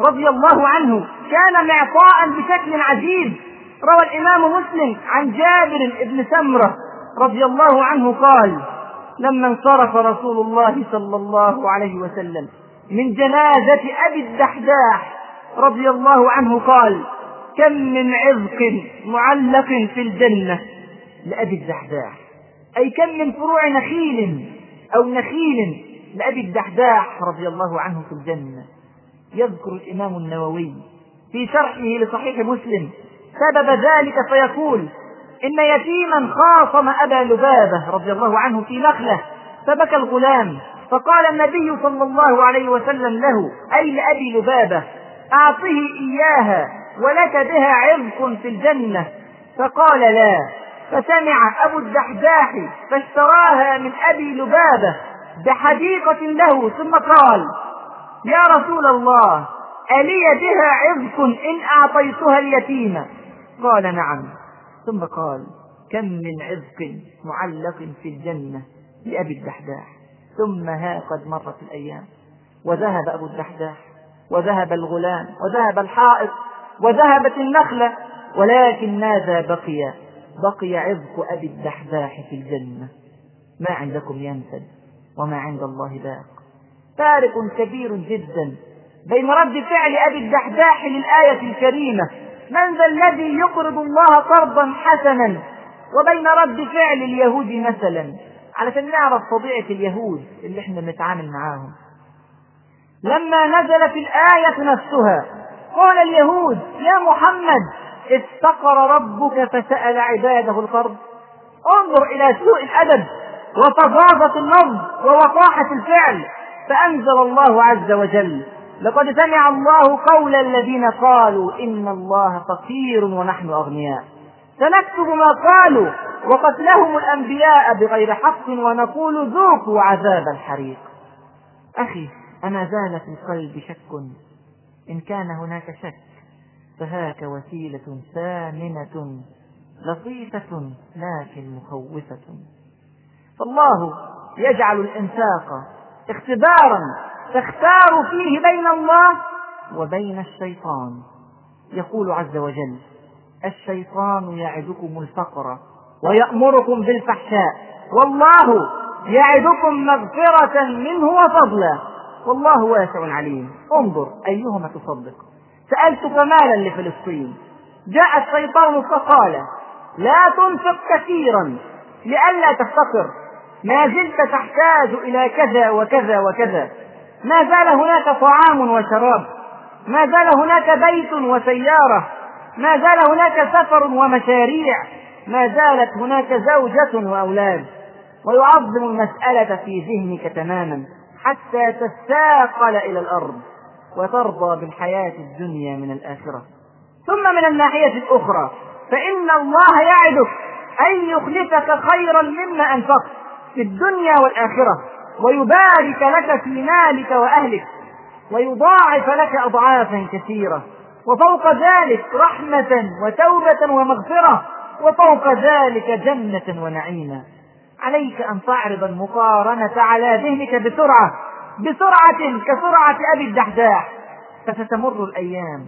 رضي الله عنه كان معطاء بشكل عجيب. روى الإمام مسلم عن جابر بن سمرة رضي الله عنه قال لما انصرف رسول الله صلى الله عليه وسلم من جنازة أبي الدحداح رضي الله عنه قال كم من عذق معلق في الجنة لأبي الدحداح. أي كم من فروع نخيل أو نخيل لأبي الدحداح رضي الله عنه في الجنة. يذكر الإمام النووي في شرحه لصحيح مسلم سبب ذلك فيقول إن يتيما خاصم أبا لبابة رضي الله عنه في نخلة فبكى الغلام فقال النبي صلى الله عليه وسلم له أي لأبي لبابة؟ أعطه إياها. ولك بها عرق في الجنة. فقال لا. فسمع أبو الدحداح فاشتراها من أبي لبابة بحديقة له ثم قال يا رسول الله ألي بها عذق إن أعطيتها اليتيم؟ قال نعم. ثم قال كم من عذق معلق في الجنة لأبي الدحداح. ثم ها قد مرت الأيام. وذهب أبو الدحداح وذهب الغلام وذهب الحائط وذهبت النخلة. ولكن ماذا بقي؟ بقي عذق أبي الدحداح في الجنة. ما عندكم ينفد وما عند الله باق. فارق كبير جدا بين رد فعل أبي الدحداح للآية الكريمة. من ذا الذي يقرض الله قرضا حسنا؟ وبين رد فعل اليهود مثلا. علشان نعرف طبيعة اليهود اللي إحنا بنتعامل معاهم. لما نزلت الآية نفسها قال اليهود يا محمد استقر ربك فسأل عباده القرض انظر إلى سوء الأدب وفظاظة اللفظ ووقاحة الفعل. فأنزل الله عز وجل لقد سمع الله قول الذين قالوا إن الله فقير ونحن أغنياء. سنكتب ما قالوا وقتلهم الأنبياء بغير حق ونقول ذوقوا عذاب الحريق. أخي أما زال في القلب شك إن كان هناك شك فهاك وسيلة ثامنة لطيفة لكن مخوفة. فالله يجعل الإنفاق اختبارا تختار فيه بين الله وبين الشيطان. يقول عز وجل الشيطان يعدكم الفقر ويأمركم بالفحشاء والله يعدكم مغفرة منه وفضلا والله واسع عليم. انظر أيهما تصدق. سألتك مالا لفلسطين. جاء الشيطان فقال لا تنفق كثيرا لئلا تفتقر. ما زلت تحتاج إلى كذا وكذا وكذا. ما زال هناك طعام وشراب. ما زال هناك بيت وسيارة. ما زال هناك سفر ومشاريع. ما زالت هناك زوجة وأولاد. ويعظم المسألة في ذهنك تماما. حتى تستاقل إلى الأرض وترضى بالحياة الدنيا من الآخرة. ثم من الناحية الأخرى فإن الله يعدك أن يخلفك خيرا مما أنفقت في الدنيا والآخرة ويبارك لك في مالك وأهلك ويضاعف لك أضعافا كثيرة. وفوق ذلك رحمة وتوبة ومغفرة وفوق ذلك جنة ونعيما. عليك أن تعرض المقارنة على ذهنك بسرعة بسرعة كسرعة أبي الدحداح. فستمر الأيام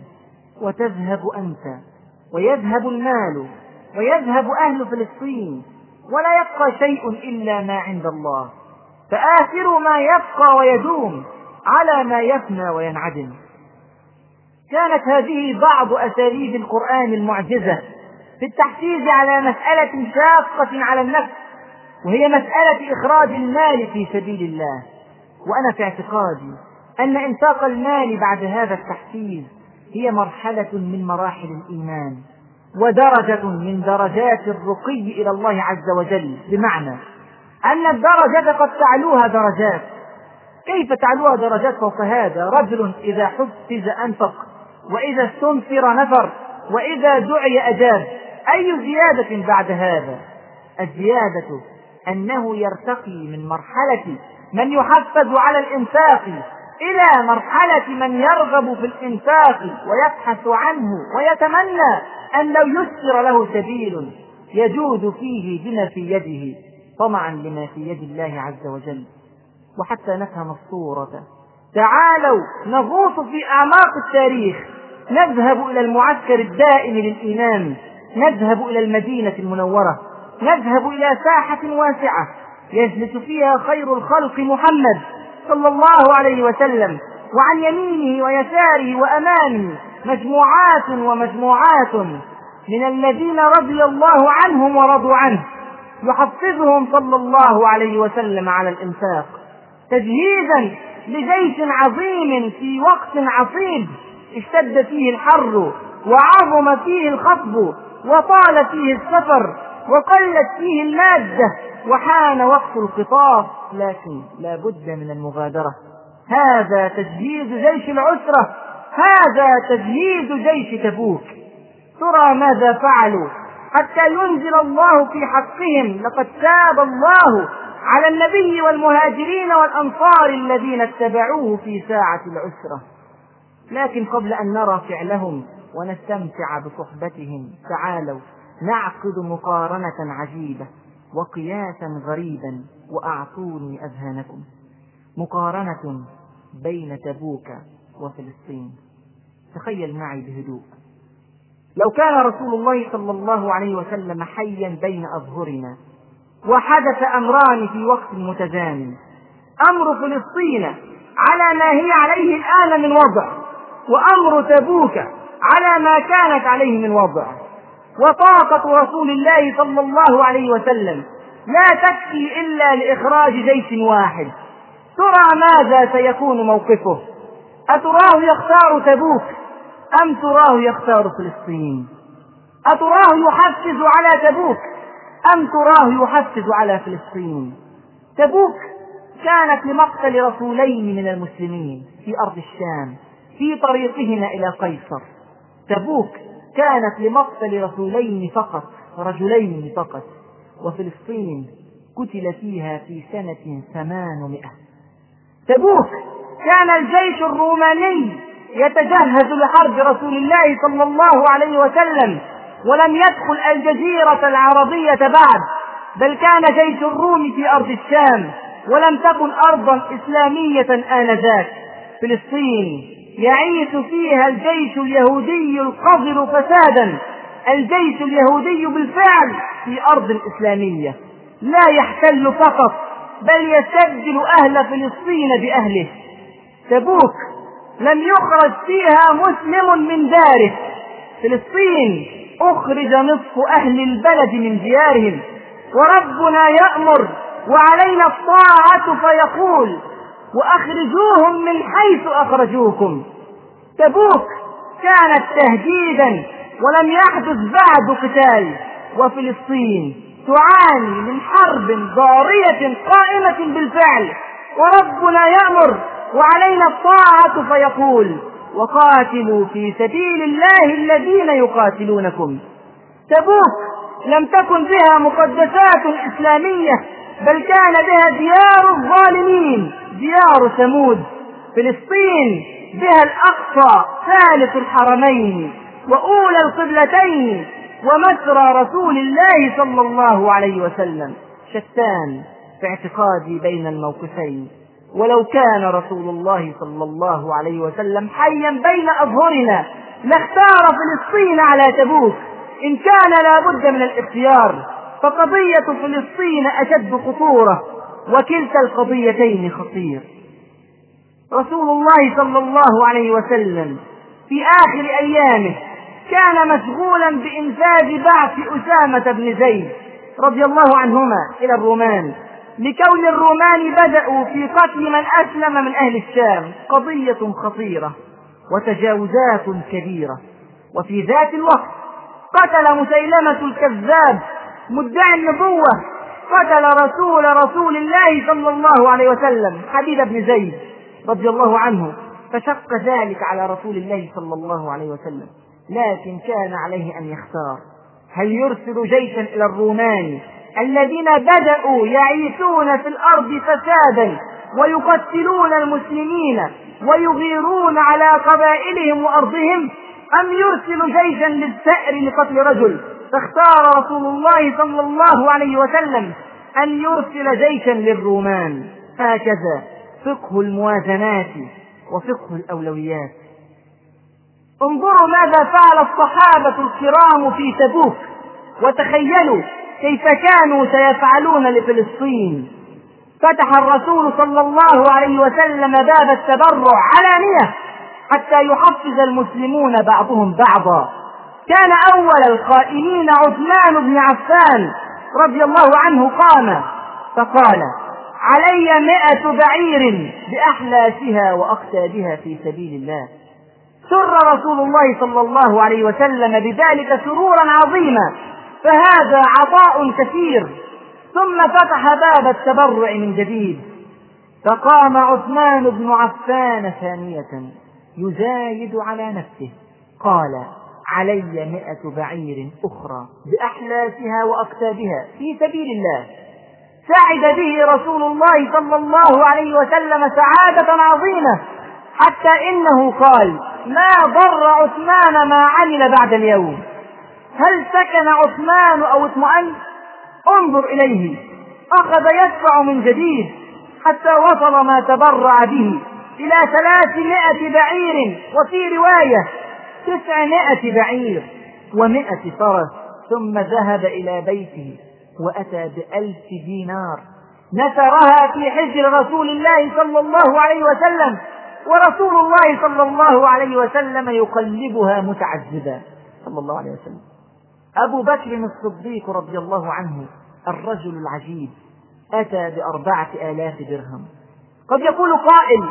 وتذهب أنت ويذهب المال ويذهب أهل فلسطين ولا يبقى شيء إلا ما عند الله. فآثروا ما يبقى ويدوم على ما يفنى وينعدم. كانت هذه بعض أساليب القرآن المعجزة في التحفيز على مسألة شاقة على النفس وهي مسألة إخراج المال في سبيل الله. وأنا في اعتقادي أن إنفاق المال بعد هذا التحفيز هي مرحلة من مراحل الإيمان ودرجة من درجات الرقي إلى الله عز وجل. بمعنى أن الدرجة قد تعلوها درجات. كيف تعلوها درجات فوق هذا؟ رجل إذا حفز أنفق وإذا استنفر نفر وإذا دعي أجاب أي زيادة بعد هذا؟ الزيادة أنه يرتقي من مرحلة من يحفز على الإنفاق إلى مرحلة من يرغب في الإنفاق ويبحث عنه ويتمنى أن لو يسر له سبيل يجود فيه بما في يده طمعا لما في يد الله عز وجل. وحتى نفهم الصورة. تعالوا نغوص في أعماق التاريخ. نذهب إلى المعسكر الدائم للإيمان. نذهب إلى المدينة المنورة. نذهب إلى ساحة واسعة يجلس فيها خير الخلق محمد صلى الله عليه وسلم وعن يمينه ويساره وأمامه مجموعات ومجموعات من الذين رضي الله عنهم ورضوا عنه يحفظهم صلى الله عليه وسلم على الإنفاق. تجهيزا لجيش عظيم في وقت عصيب اشتد فيه الحر وعظم فيه الخطب وطال فيه السفر وقلت فيه المادة وحان وقت القطاف لكن لا بد من المغادرة. هذا تجهيز جيش العسرة. هذا تجهيز جيش تبوك. ترى ماذا فعلوا؟ حتى ينزل الله في حقهم لقد تاب الله على النبي والمهاجرين والأنصار الذين اتبعوه في ساعة العسرة. لكن قبل أن نرى فعلهم ونستمتع بصحبتهم تعالوا. نعقد مقارنة عجيبة وقياسا غريبا وأعطوني أذهانكم. مقارنة بين تبوك وفلسطين. تخيل معي بهدوء. لو كان رسول الله صلى الله عليه وسلم حيا بين أظهرنا وحدث أمران في وقت متزامن أمر فلسطين على ما هي عليه الآن من وضع وأمر تبوك على ما كانت عليه من وضع. وطاقة رسول الله صلى الله عليه وسلم. لا تكفي إلا لإخراج جيش واحد. ترى ماذا سيكون موقفه؟ أتراه يختار تبوك أم تراه يختار فلسطين؟ أتراه يحفز على تبوك أم تراه يحفز على فلسطين؟ تبوك كانت لمقتل رسولين من المسلمين في أرض الشام في طريقهما إلى قيصر. تبوك كانت لمقتل رسولين فقط رجلين فقط. وفلسطين قتل فيها في سنة ثمانمائة. تبوك كان الجيش الروماني يتجهز لحرب رسول الله صلى الله عليه وسلم ولم يدخل الجزيرة العربية بعد بل كان جيش الروم في أرض الشام ولم تكن أرضا إسلامية آنذاك. فلسطين يعيش فيها الجيش اليهودي القذر فسادا الجيش اليهودي بالفعل في أرض إسلامية لا يحتل فقط بل يستبدل أهل فلسطين بأهله. تبوك لم يخرج فيها مسلم من داره. فلسطين أخرج نصف أهل البلد من ديارهم. وربنا يأمر وعلينا الطاعة فيقول وأخرجوهم من حيث أخرجوكم. تبوك كانت تهديدا ولم يحدث بعد قتال. وفلسطين تعاني من حرب ضارية قائمة بالفعل. وربنا يأمر وعلينا الطاعة فيقول وقاتلوا في سبيل الله الذين يقاتلونكم. تبوك لم تكن بها مقدسات إسلامية بل كان بها ديار الظالمين. ديار ثمود فلسطين بها الأقصى ثالث الحرمين وأولى القبلتين ومسرى رسول الله صلى الله عليه وسلم. شتان في اعتقادي بين الموقفين. ولو كان رسول الله صلى الله عليه وسلم حيا بين أظهرنا لاختار فلسطين على تبوك. إن كان لا بد من الاختيار فقضية فلسطين أشد خطورة. وكلتا القضيتين خطير. رسول الله صلى الله عليه وسلم في آخر أيامه كان مشغولا بإنفاذ بعث أسامة بن زيد رضي الله عنهما إلى الرومان لكون الرومان بدأوا في قتل من أسلم من أهل الشام. قضية خطيرة وتجاوزات كبيرة. وفي ذات الوقت قتل مسيلمة الكذاب مدعي النبوة قتل رسول رسول الله صلى الله عليه وسلم حبيب بن زيد رضي الله عنه فشق ذلك على رسول الله صلى الله عليه وسلم لكن كان عليه أن يختار. هل يرسل جيشا إلى الرومان الذين بدأوا يعيثون في الأرض فسادا ويقتلون المسلمين ويغيرون على قبائلهم وأرضهم أم يرسل جيشا للثأر لقتل رجل؟ فاختار رسول الله صلى الله عليه وسلم أن يرسل جيشا للرومان. هكذا فقه الموازنات وفقه الأولويات. انظروا ماذا فعل الصحابة الكرام في تبوك وتخيلوا كيف كانوا سيفعلون لفلسطين. فتح الرسول صلى الله عليه وسلم باب التبرع علانية حتى يحفز المسلمون بعضهم بعضا. كان أول القائمين عثمان بن عفان رضي الله عنه قام فقال علي مئة بعير بأحلاسها وأقتابها في سبيل الله. سر رسول الله صلى الله عليه وسلم بذلك سرورا عظيما فهذا عطاء كثير. ثم فتح باب التبرع من جديد. فقام عثمان بن عفان ثانية يزايد على نفسه. قال علي مئة بعير أخرى بأحلاسها وأكتابها في سبيل الله. سعد به رسول الله صلى الله عليه وسلم سعادة عظيمة حتى إنه قال ما ضر عثمان ما عمل بعد اليوم. هل سكن عثمان أو اطمأن انظر إليه. أخذ يدفع من جديد حتى وصل ما تبرع به إلى ثلاثمائة بعير وفي رواية تسعمائة بعير ومائة فرس ثم ذهب إلى بيته وأتى بألف دينار. نثرها في حجر رسول الله صلى الله عليه وسلم ورسول الله صلى الله عليه وسلم يقلبها متعذبا صلى الله عليه وسلم. أبو بكر الصديق رضي الله عنه الرجل العجيب أتى بأربعة آلاف درهم. قد يقول قائل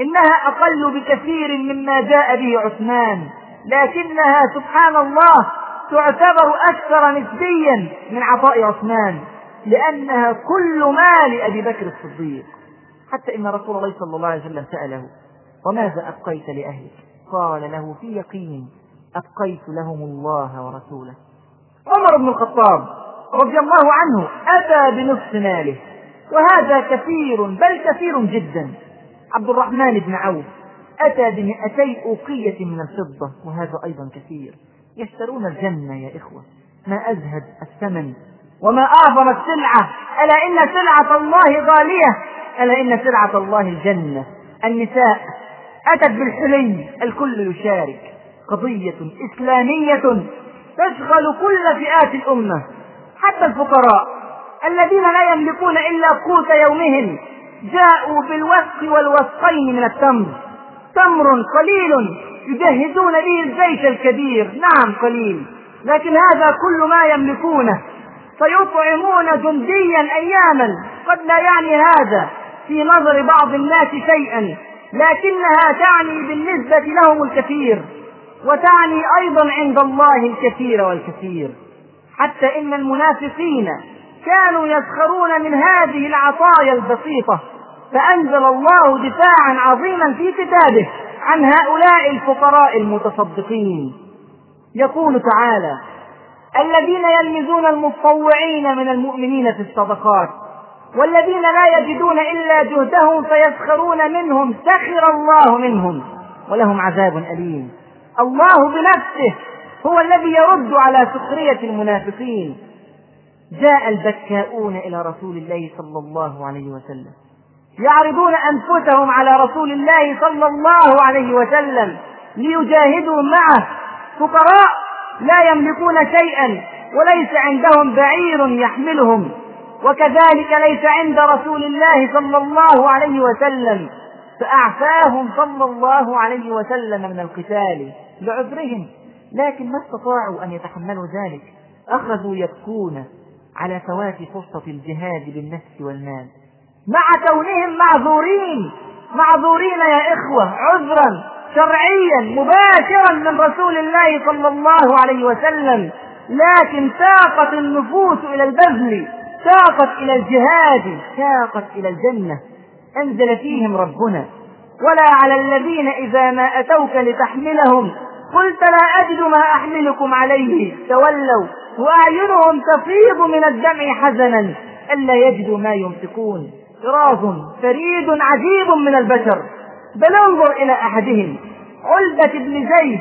إنها أقل بكثير مما جاء به عثمان. لكنها سبحان الله تعتبر أكثر نسبيا من عطاء عثمان لأنها كل مال أبي بكر الصديق. حتى إن رسول الله صلى الله عليه وسلم سأله وماذا أبقيت لأهلك؟ قال له في يقين أبقيت لهم الله ورسوله. عمر بن الخطاب رضي الله عنه أتى بنصف ماله وهذا كثير بل كثير جدا. عبد الرحمن بن عوف أتى بمئتي أوقية من الفضة وهذا أيضا كثير. يشترون الجنة يا إخوة. ما أزهد الثمن. وما أعظم السلعة. ألا إن سلعة الله غالية. ألا إن سلعة الله الجنة. النساء أتت بالحلي. الكل يشارك. قضية إسلامية تشغل كل فئات الأمة. حتى الفقراء الذين لا يملكون إلا قوت يومهم جاءوا بالوسق والوسقين من التمر. تمر قليل يجهزون به الجيش الكبير. نعم قليل. لكن هذا كل ما يملكونه. فيطعمون جنديا اياما. قد لا يعني هذا في نظر بعض الناس شيئا. لكنها تعني بالنسبة لهم الكثير. وتعني أيضا عند الله الكثير والكثير. حتى إن المنافقين كانوا يسخرون من هذه العطايا البسيطة. فأنزل الله دفاعا عظيما في كتابه عن هؤلاء الفقراء المتصدقين. يقول تعالى الذين يلمزون المتطوعين من المؤمنين في الصدقات والذين لا يجدون إلا جهدهم فيسخرون منهم سخر الله منهم ولهم عذاب أليم. الله بنفسه هو الذي يرد على سخرية المنافقين. جاء البكاؤون إلى رسول الله صلى الله عليه وسلم. يعرضون أنفسهم على رسول الله صلى الله عليه وسلم ليجاهدوا معه. فقراء لا يملكون شيئا وليس عندهم بعير يحملهم. وكذلك ليس عند رسول الله صلى الله عليه وسلم. فأعفاهم صلى الله عليه وسلم من القتال لعذرهم. لكن ما استطاعوا أن يتحملوا ذلك؟ أخذوا يبكون على فوات فرصة الجهاد بالنفس والمال. مع كونهم معذورين. معذورين يا إخوة عذرا شرعيا مباشرا من رسول الله صلى الله عليه وسلم. لكن ساقت النفوس إلى البذل ساقت إلى الجهاد ساقت إلى الجنة. أنزل فيهم ربنا. ولا على الذين إذا ما أتوك لتحملهم. قلت لا أجد ما أحملكم عليه. تولوا وأعينهم تفيض من الدمع حزنا. ألا يجدوا ما ينفقون. طراز فريد عجيب من البشر. بل انظر إلى أحدهم علبة بن زيد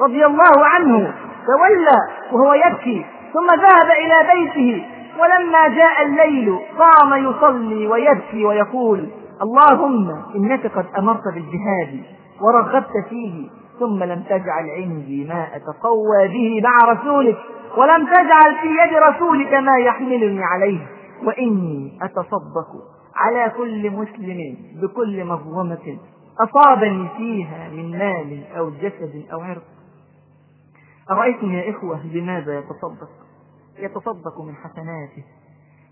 رضي الله عنه تولى وهو يبكي ثم ذهب إلى بيته ولما جاء الليل قام يصلي ويبكي ويقول اللهم إنك قد أمرت بالجهاد ورغبت فيه ثم لم تجعل عندي ما أتقوى به مع رسولك ولم تجعل في يد رسولك ما يحملني عليه وإني أتصدق على كل مسلم بكل مظلمة أصابني فيها من مال أو جسد أو عرض. أرأيتم يا إخوة بماذا يتصدق؟ يتصدق من حسناته.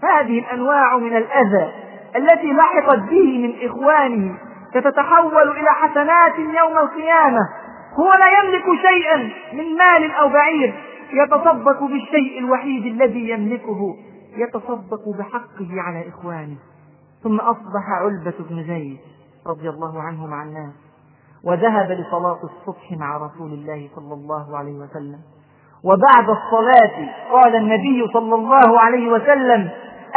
هذه الأنواع من الأذى التي لحقت به من إخوانه ستتحول إلى حسنات يوم القيامة. هو لا يملك شيئا من مال أو بعير. يتصدق بالشيء الوحيد الذي يملكه. يتصدق بحقه على إخوانه. ثم أصبح علبة بن زيد رضي الله عنه مع الناس وذهب لصلاة الصبح مع رسول الله صلى الله عليه وسلم. وبعد الصلاة قال النبي صلى الله عليه وسلم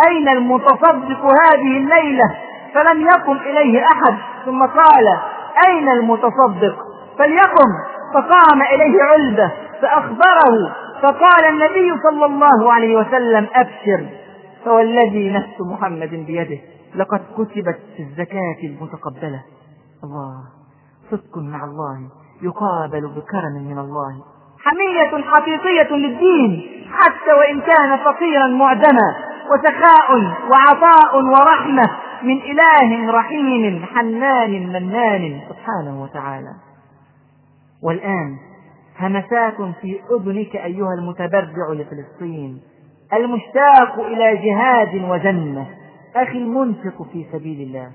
أين المتصدق هذه الليلة؟ فلم يقم إليه أحد. ثم قال أين المتصدق؟ فليقم. فقام إليه علبة فأخبره. فقال النبي صلى الله عليه وسلم أبشر. فوالذي نفس محمد بيده. لقد كتبت في الزكاة المتقبلة. الله صدق مع الله يقابل بكرم من الله. حمية حقيقية للدين حتى وإن كان فقيرا معدما وسخاء وعطاء ورحمة من إله رحيم حنان منان. سبحانه وتعالى. والآن همسات في أذنك أيها المتبرع لفلسطين المشتاق إلى جهاد وجنة. أخي المنفق في سبيل الله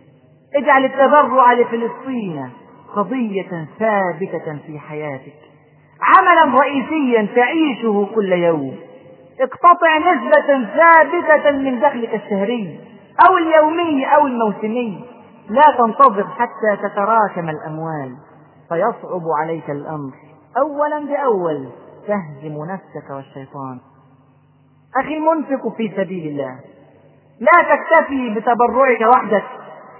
اجعل التبرع لفلسطين قضية ثابتة في حياتك عملا رئيسيا تعيشه كل يوم اقتطع نسبة ثابتة من دخلك الشهري أو اليومي أو الموسمي لا تنتظر حتى تتراكم الأموال فيصعب عليك الأمر. أولا بأول تهزم نفسك والشيطان. أخي المنفق في سبيل الله لا تكتفي بتبرعك وحدك.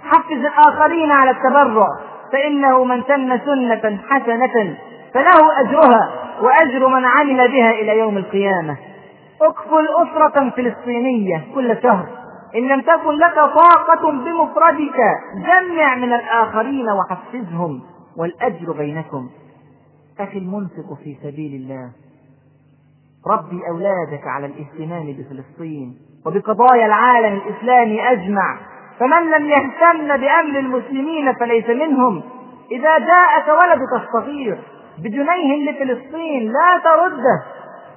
حفز الآخرين على التبرع فإنه من سن سنة حسنة فله أجرها وأجر من عمل بها إلى يوم القيامة. اكفل أسرة فلسطينية كل شهر إن لم تكن لك طاقة بمفردك جمع من الآخرين وحفزهم والأجر بينكم. أخي المنفق في سبيل الله ربي أولادك على الاهتمام بفلسطين. وبقضايا العالم الإسلامي أجمع. فمن لم يهتم بأمر المسلمين فليس منهم. إذا جاءك ولدك الصغير بجنيه لفلسطين لا ترده.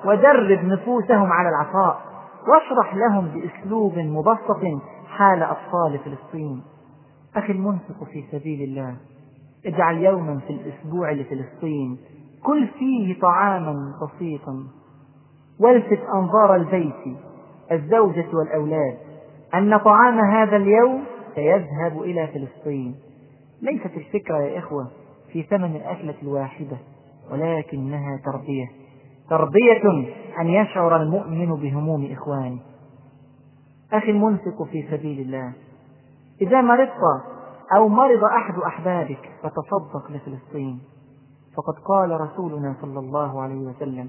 ودرب نفوسهم على العطاء. واشرح لهم بأسلوب مبسط حال أطفال فلسطين. أخي المنفق في سبيل الله اجعل يوما في الأسبوع لفلسطين كل فيه طعاما بسيطا. والفت أنظار البيت الزوجة والأولاد. أن طعام هذا اليوم سيذهب إلى فلسطين. ليست الفكرة يا إخوة في ثمن الأكلة الواحدة ولكنها تربية. تربية أن يشعر المؤمن بهموم إخوانه. أخي المنفق في سبيل الله إذا مرضت أو مرض أحد أحبابك فتصدق لفلسطين. فقد قال رسولنا صلى الله عليه وسلم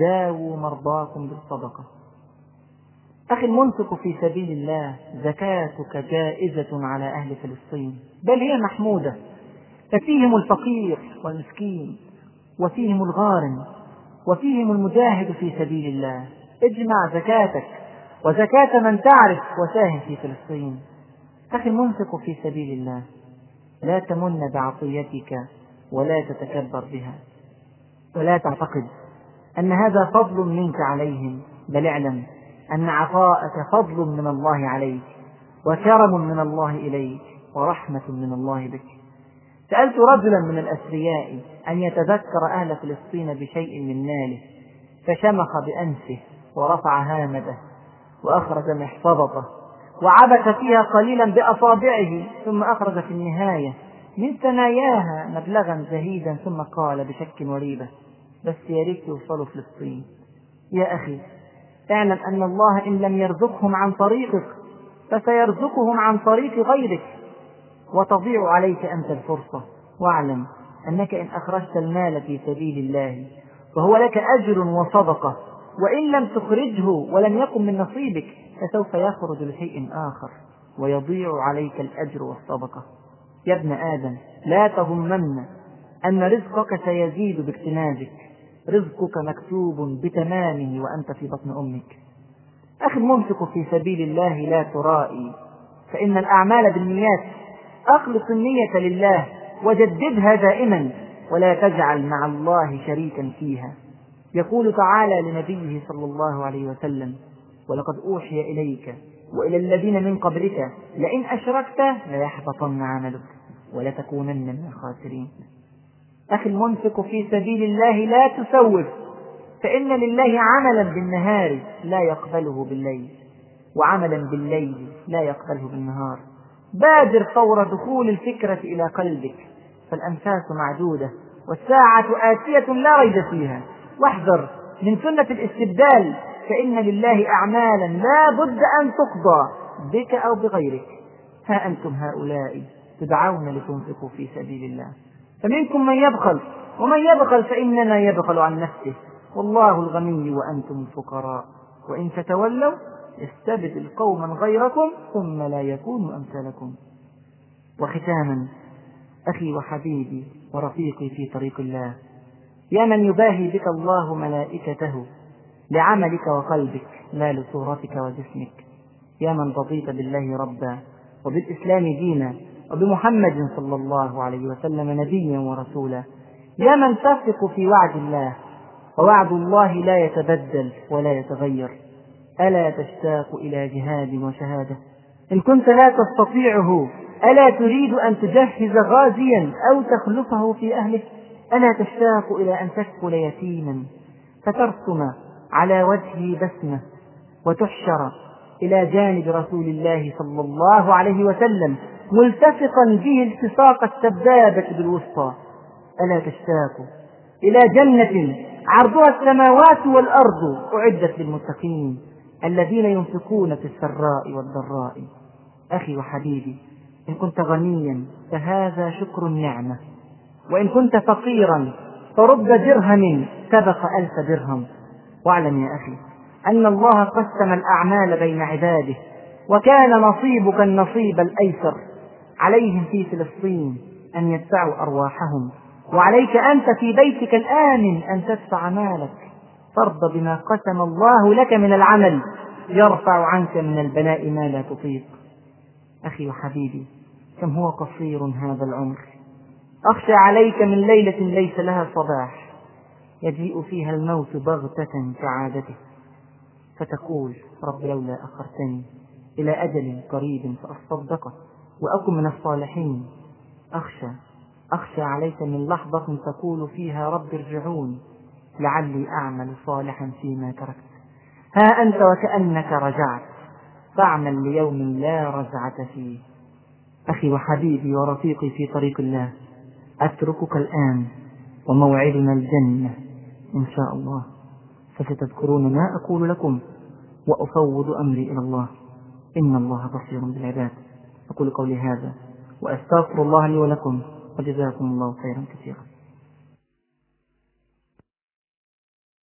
داووا مرضاكم بالصدقة. أخي المنفق في سبيل الله زكاتك جائزة على أهل فلسطين. بل هي محمودة. ففيهم الفقير والمسكين وفيهم الغارم وفيهم المجاهد في سبيل الله. اجمع زكاتك وزكاة من تعرف وساهم في فلسطين. أخي المنفق في سبيل الله لا تمن بعطيتك ولا تتكبر بها. ولا تعتقد أن هذا فضل منك عليهم بل اعلم أن عطاءك فضل من الله عليك وكرم من الله إليك ورحمة من الله بك. سألت رجلا من الأثرياء أن يتذكر أهل فلسطين بشيء من ماله فشمخ بأنفه ورفع هامده وأخرج محفظته وعبث فيها قليلا بأصابعه ثم أخرج في النهاية من ثناياها مبلغا زهيدا ثم قال بشك وريبة بس يا ريت يوصلوا فلسطين. يا أخي اعلم أن الله إن لم يرزقهم عن طريقك فسيرزقهم عن طريق غيرك. وتضيع عليك أنت الفرصة. واعلم أنك إن أخرجت المال في سبيل الله فهو لك أجر وصدقة. وإن لم تخرجه ولم يكن من نصيبك فسوف يخرج لشيء آخر. ويضيع عليك الأجر والصدقة. يا ابن آدم لا تظنن أن رزقك سيزيد باكتنازك رزقك مكتوب بتمامه وأنت في بطن أمك. أخي المنفق في سبيل الله لا ترائي فإن الأعمال بالنيات أخلص النية لله وجددها دائما ولا تجعل مع الله شريكا فيها. يقول تعالى لنبيه صلى الله عليه وسلم ولقد أوحي إليك وإلى الذين من قبلك لئن أشركت ليحبطن عملك ولتكونن من الخاسرين. أخي المنفق في سبيل الله لا تسوف فإن لله عملا بالنهار لا يقبله بالليل وعملا بالليل لا يقبله بالنهار. بادر فور دخول الفكرة إلى قلبك فالأنفاس معدودة والساعة آتية لا ريب فيها. واحذر من سنة الاستبدال فإن لله أعمالا لا بد أن تقضى بك أو بغيرك. ها أنتم هؤلاء تدعون لتنفقوا في سبيل الله. فمنكم من يبخل ومن يبخل فإنما يبخل عن نفسه. والله الغني وأنتم الفقراء وإن تتولوا يستبدل قوما غيركم ثم لا يكونوا أمثالكم. وختاما أخي وحبيبي ورفيقي في طريق الله يا من يباهي بك الله ملائكته لعملك وقلبك لا لصورتك وجسمك. يا من رضيت بالله ربا وبالإسلام دينا وبمحمد صلى الله عليه وسلم نبيا ورسولا. يا من تثق في وعد الله ووعد الله لا يتبدل ولا يتغير. ألا تشتاق إلى جهاد وشهادة؟ إن كنت لا تستطيعه ألا تريد أن تجهز غازيا أو تخلفه في أهله؟ ألا تشتاق إلى أن تكفل يتيما. فترسم على وجهه بسمة وتحشر إلى جانب رسول الله صلى الله عليه وسلم. ملتصقا به التصاق السبابة بالوسطى. ألا تشتاق إلى جنة عرضها السماوات والأرض أعدت للمتقين الذين ينفقون في السراء والضراء. أخي وحبيبي إن كنت غنيا فهذا شكر النعمة. وإن كنت فقيرا فرب درهم سبق ألف درهم. واعلم يا أخي أن الله قسم الأعمال بين عباده وكان نصيبك النصيب الأيسر. عليهم في فلسطين أن يدفعوا أرواحهم. وعليك أنت في بيتك الآمن أن تدفع مالك. ترضى بما قسم الله لك من العمل. يرفع عنك من البلاء ما لا تطيق. أخي وحبيبي كم هو قصير هذا العمر. أخشى عليك من ليلة ليس لها صباح. يجيء فيها الموت بغتة كعادته. فتقول رب لولا أخرتني إلى أجل قريب فأصدقه. وأكن من الصالحين. أخشى أخشى عليك من لحظة تقول فيها رب ارجعون. لعلي أعمل صالحا فيما تركت. ها أنت وكأنك رجعت. فاعمل ليوم لا رجعة فيه. أخي وحبيبي ورفيقي في طريق الله. أتركك الآن وموعدنا الجنة إن شاء الله. فستذكرون ما أقول لكم وأفوض أمري إلى الله. إن الله بصير بالعباد. أقول قولي هذا وأستغفر الله لي ولكم وجزاكم الله خيرا كثيرا.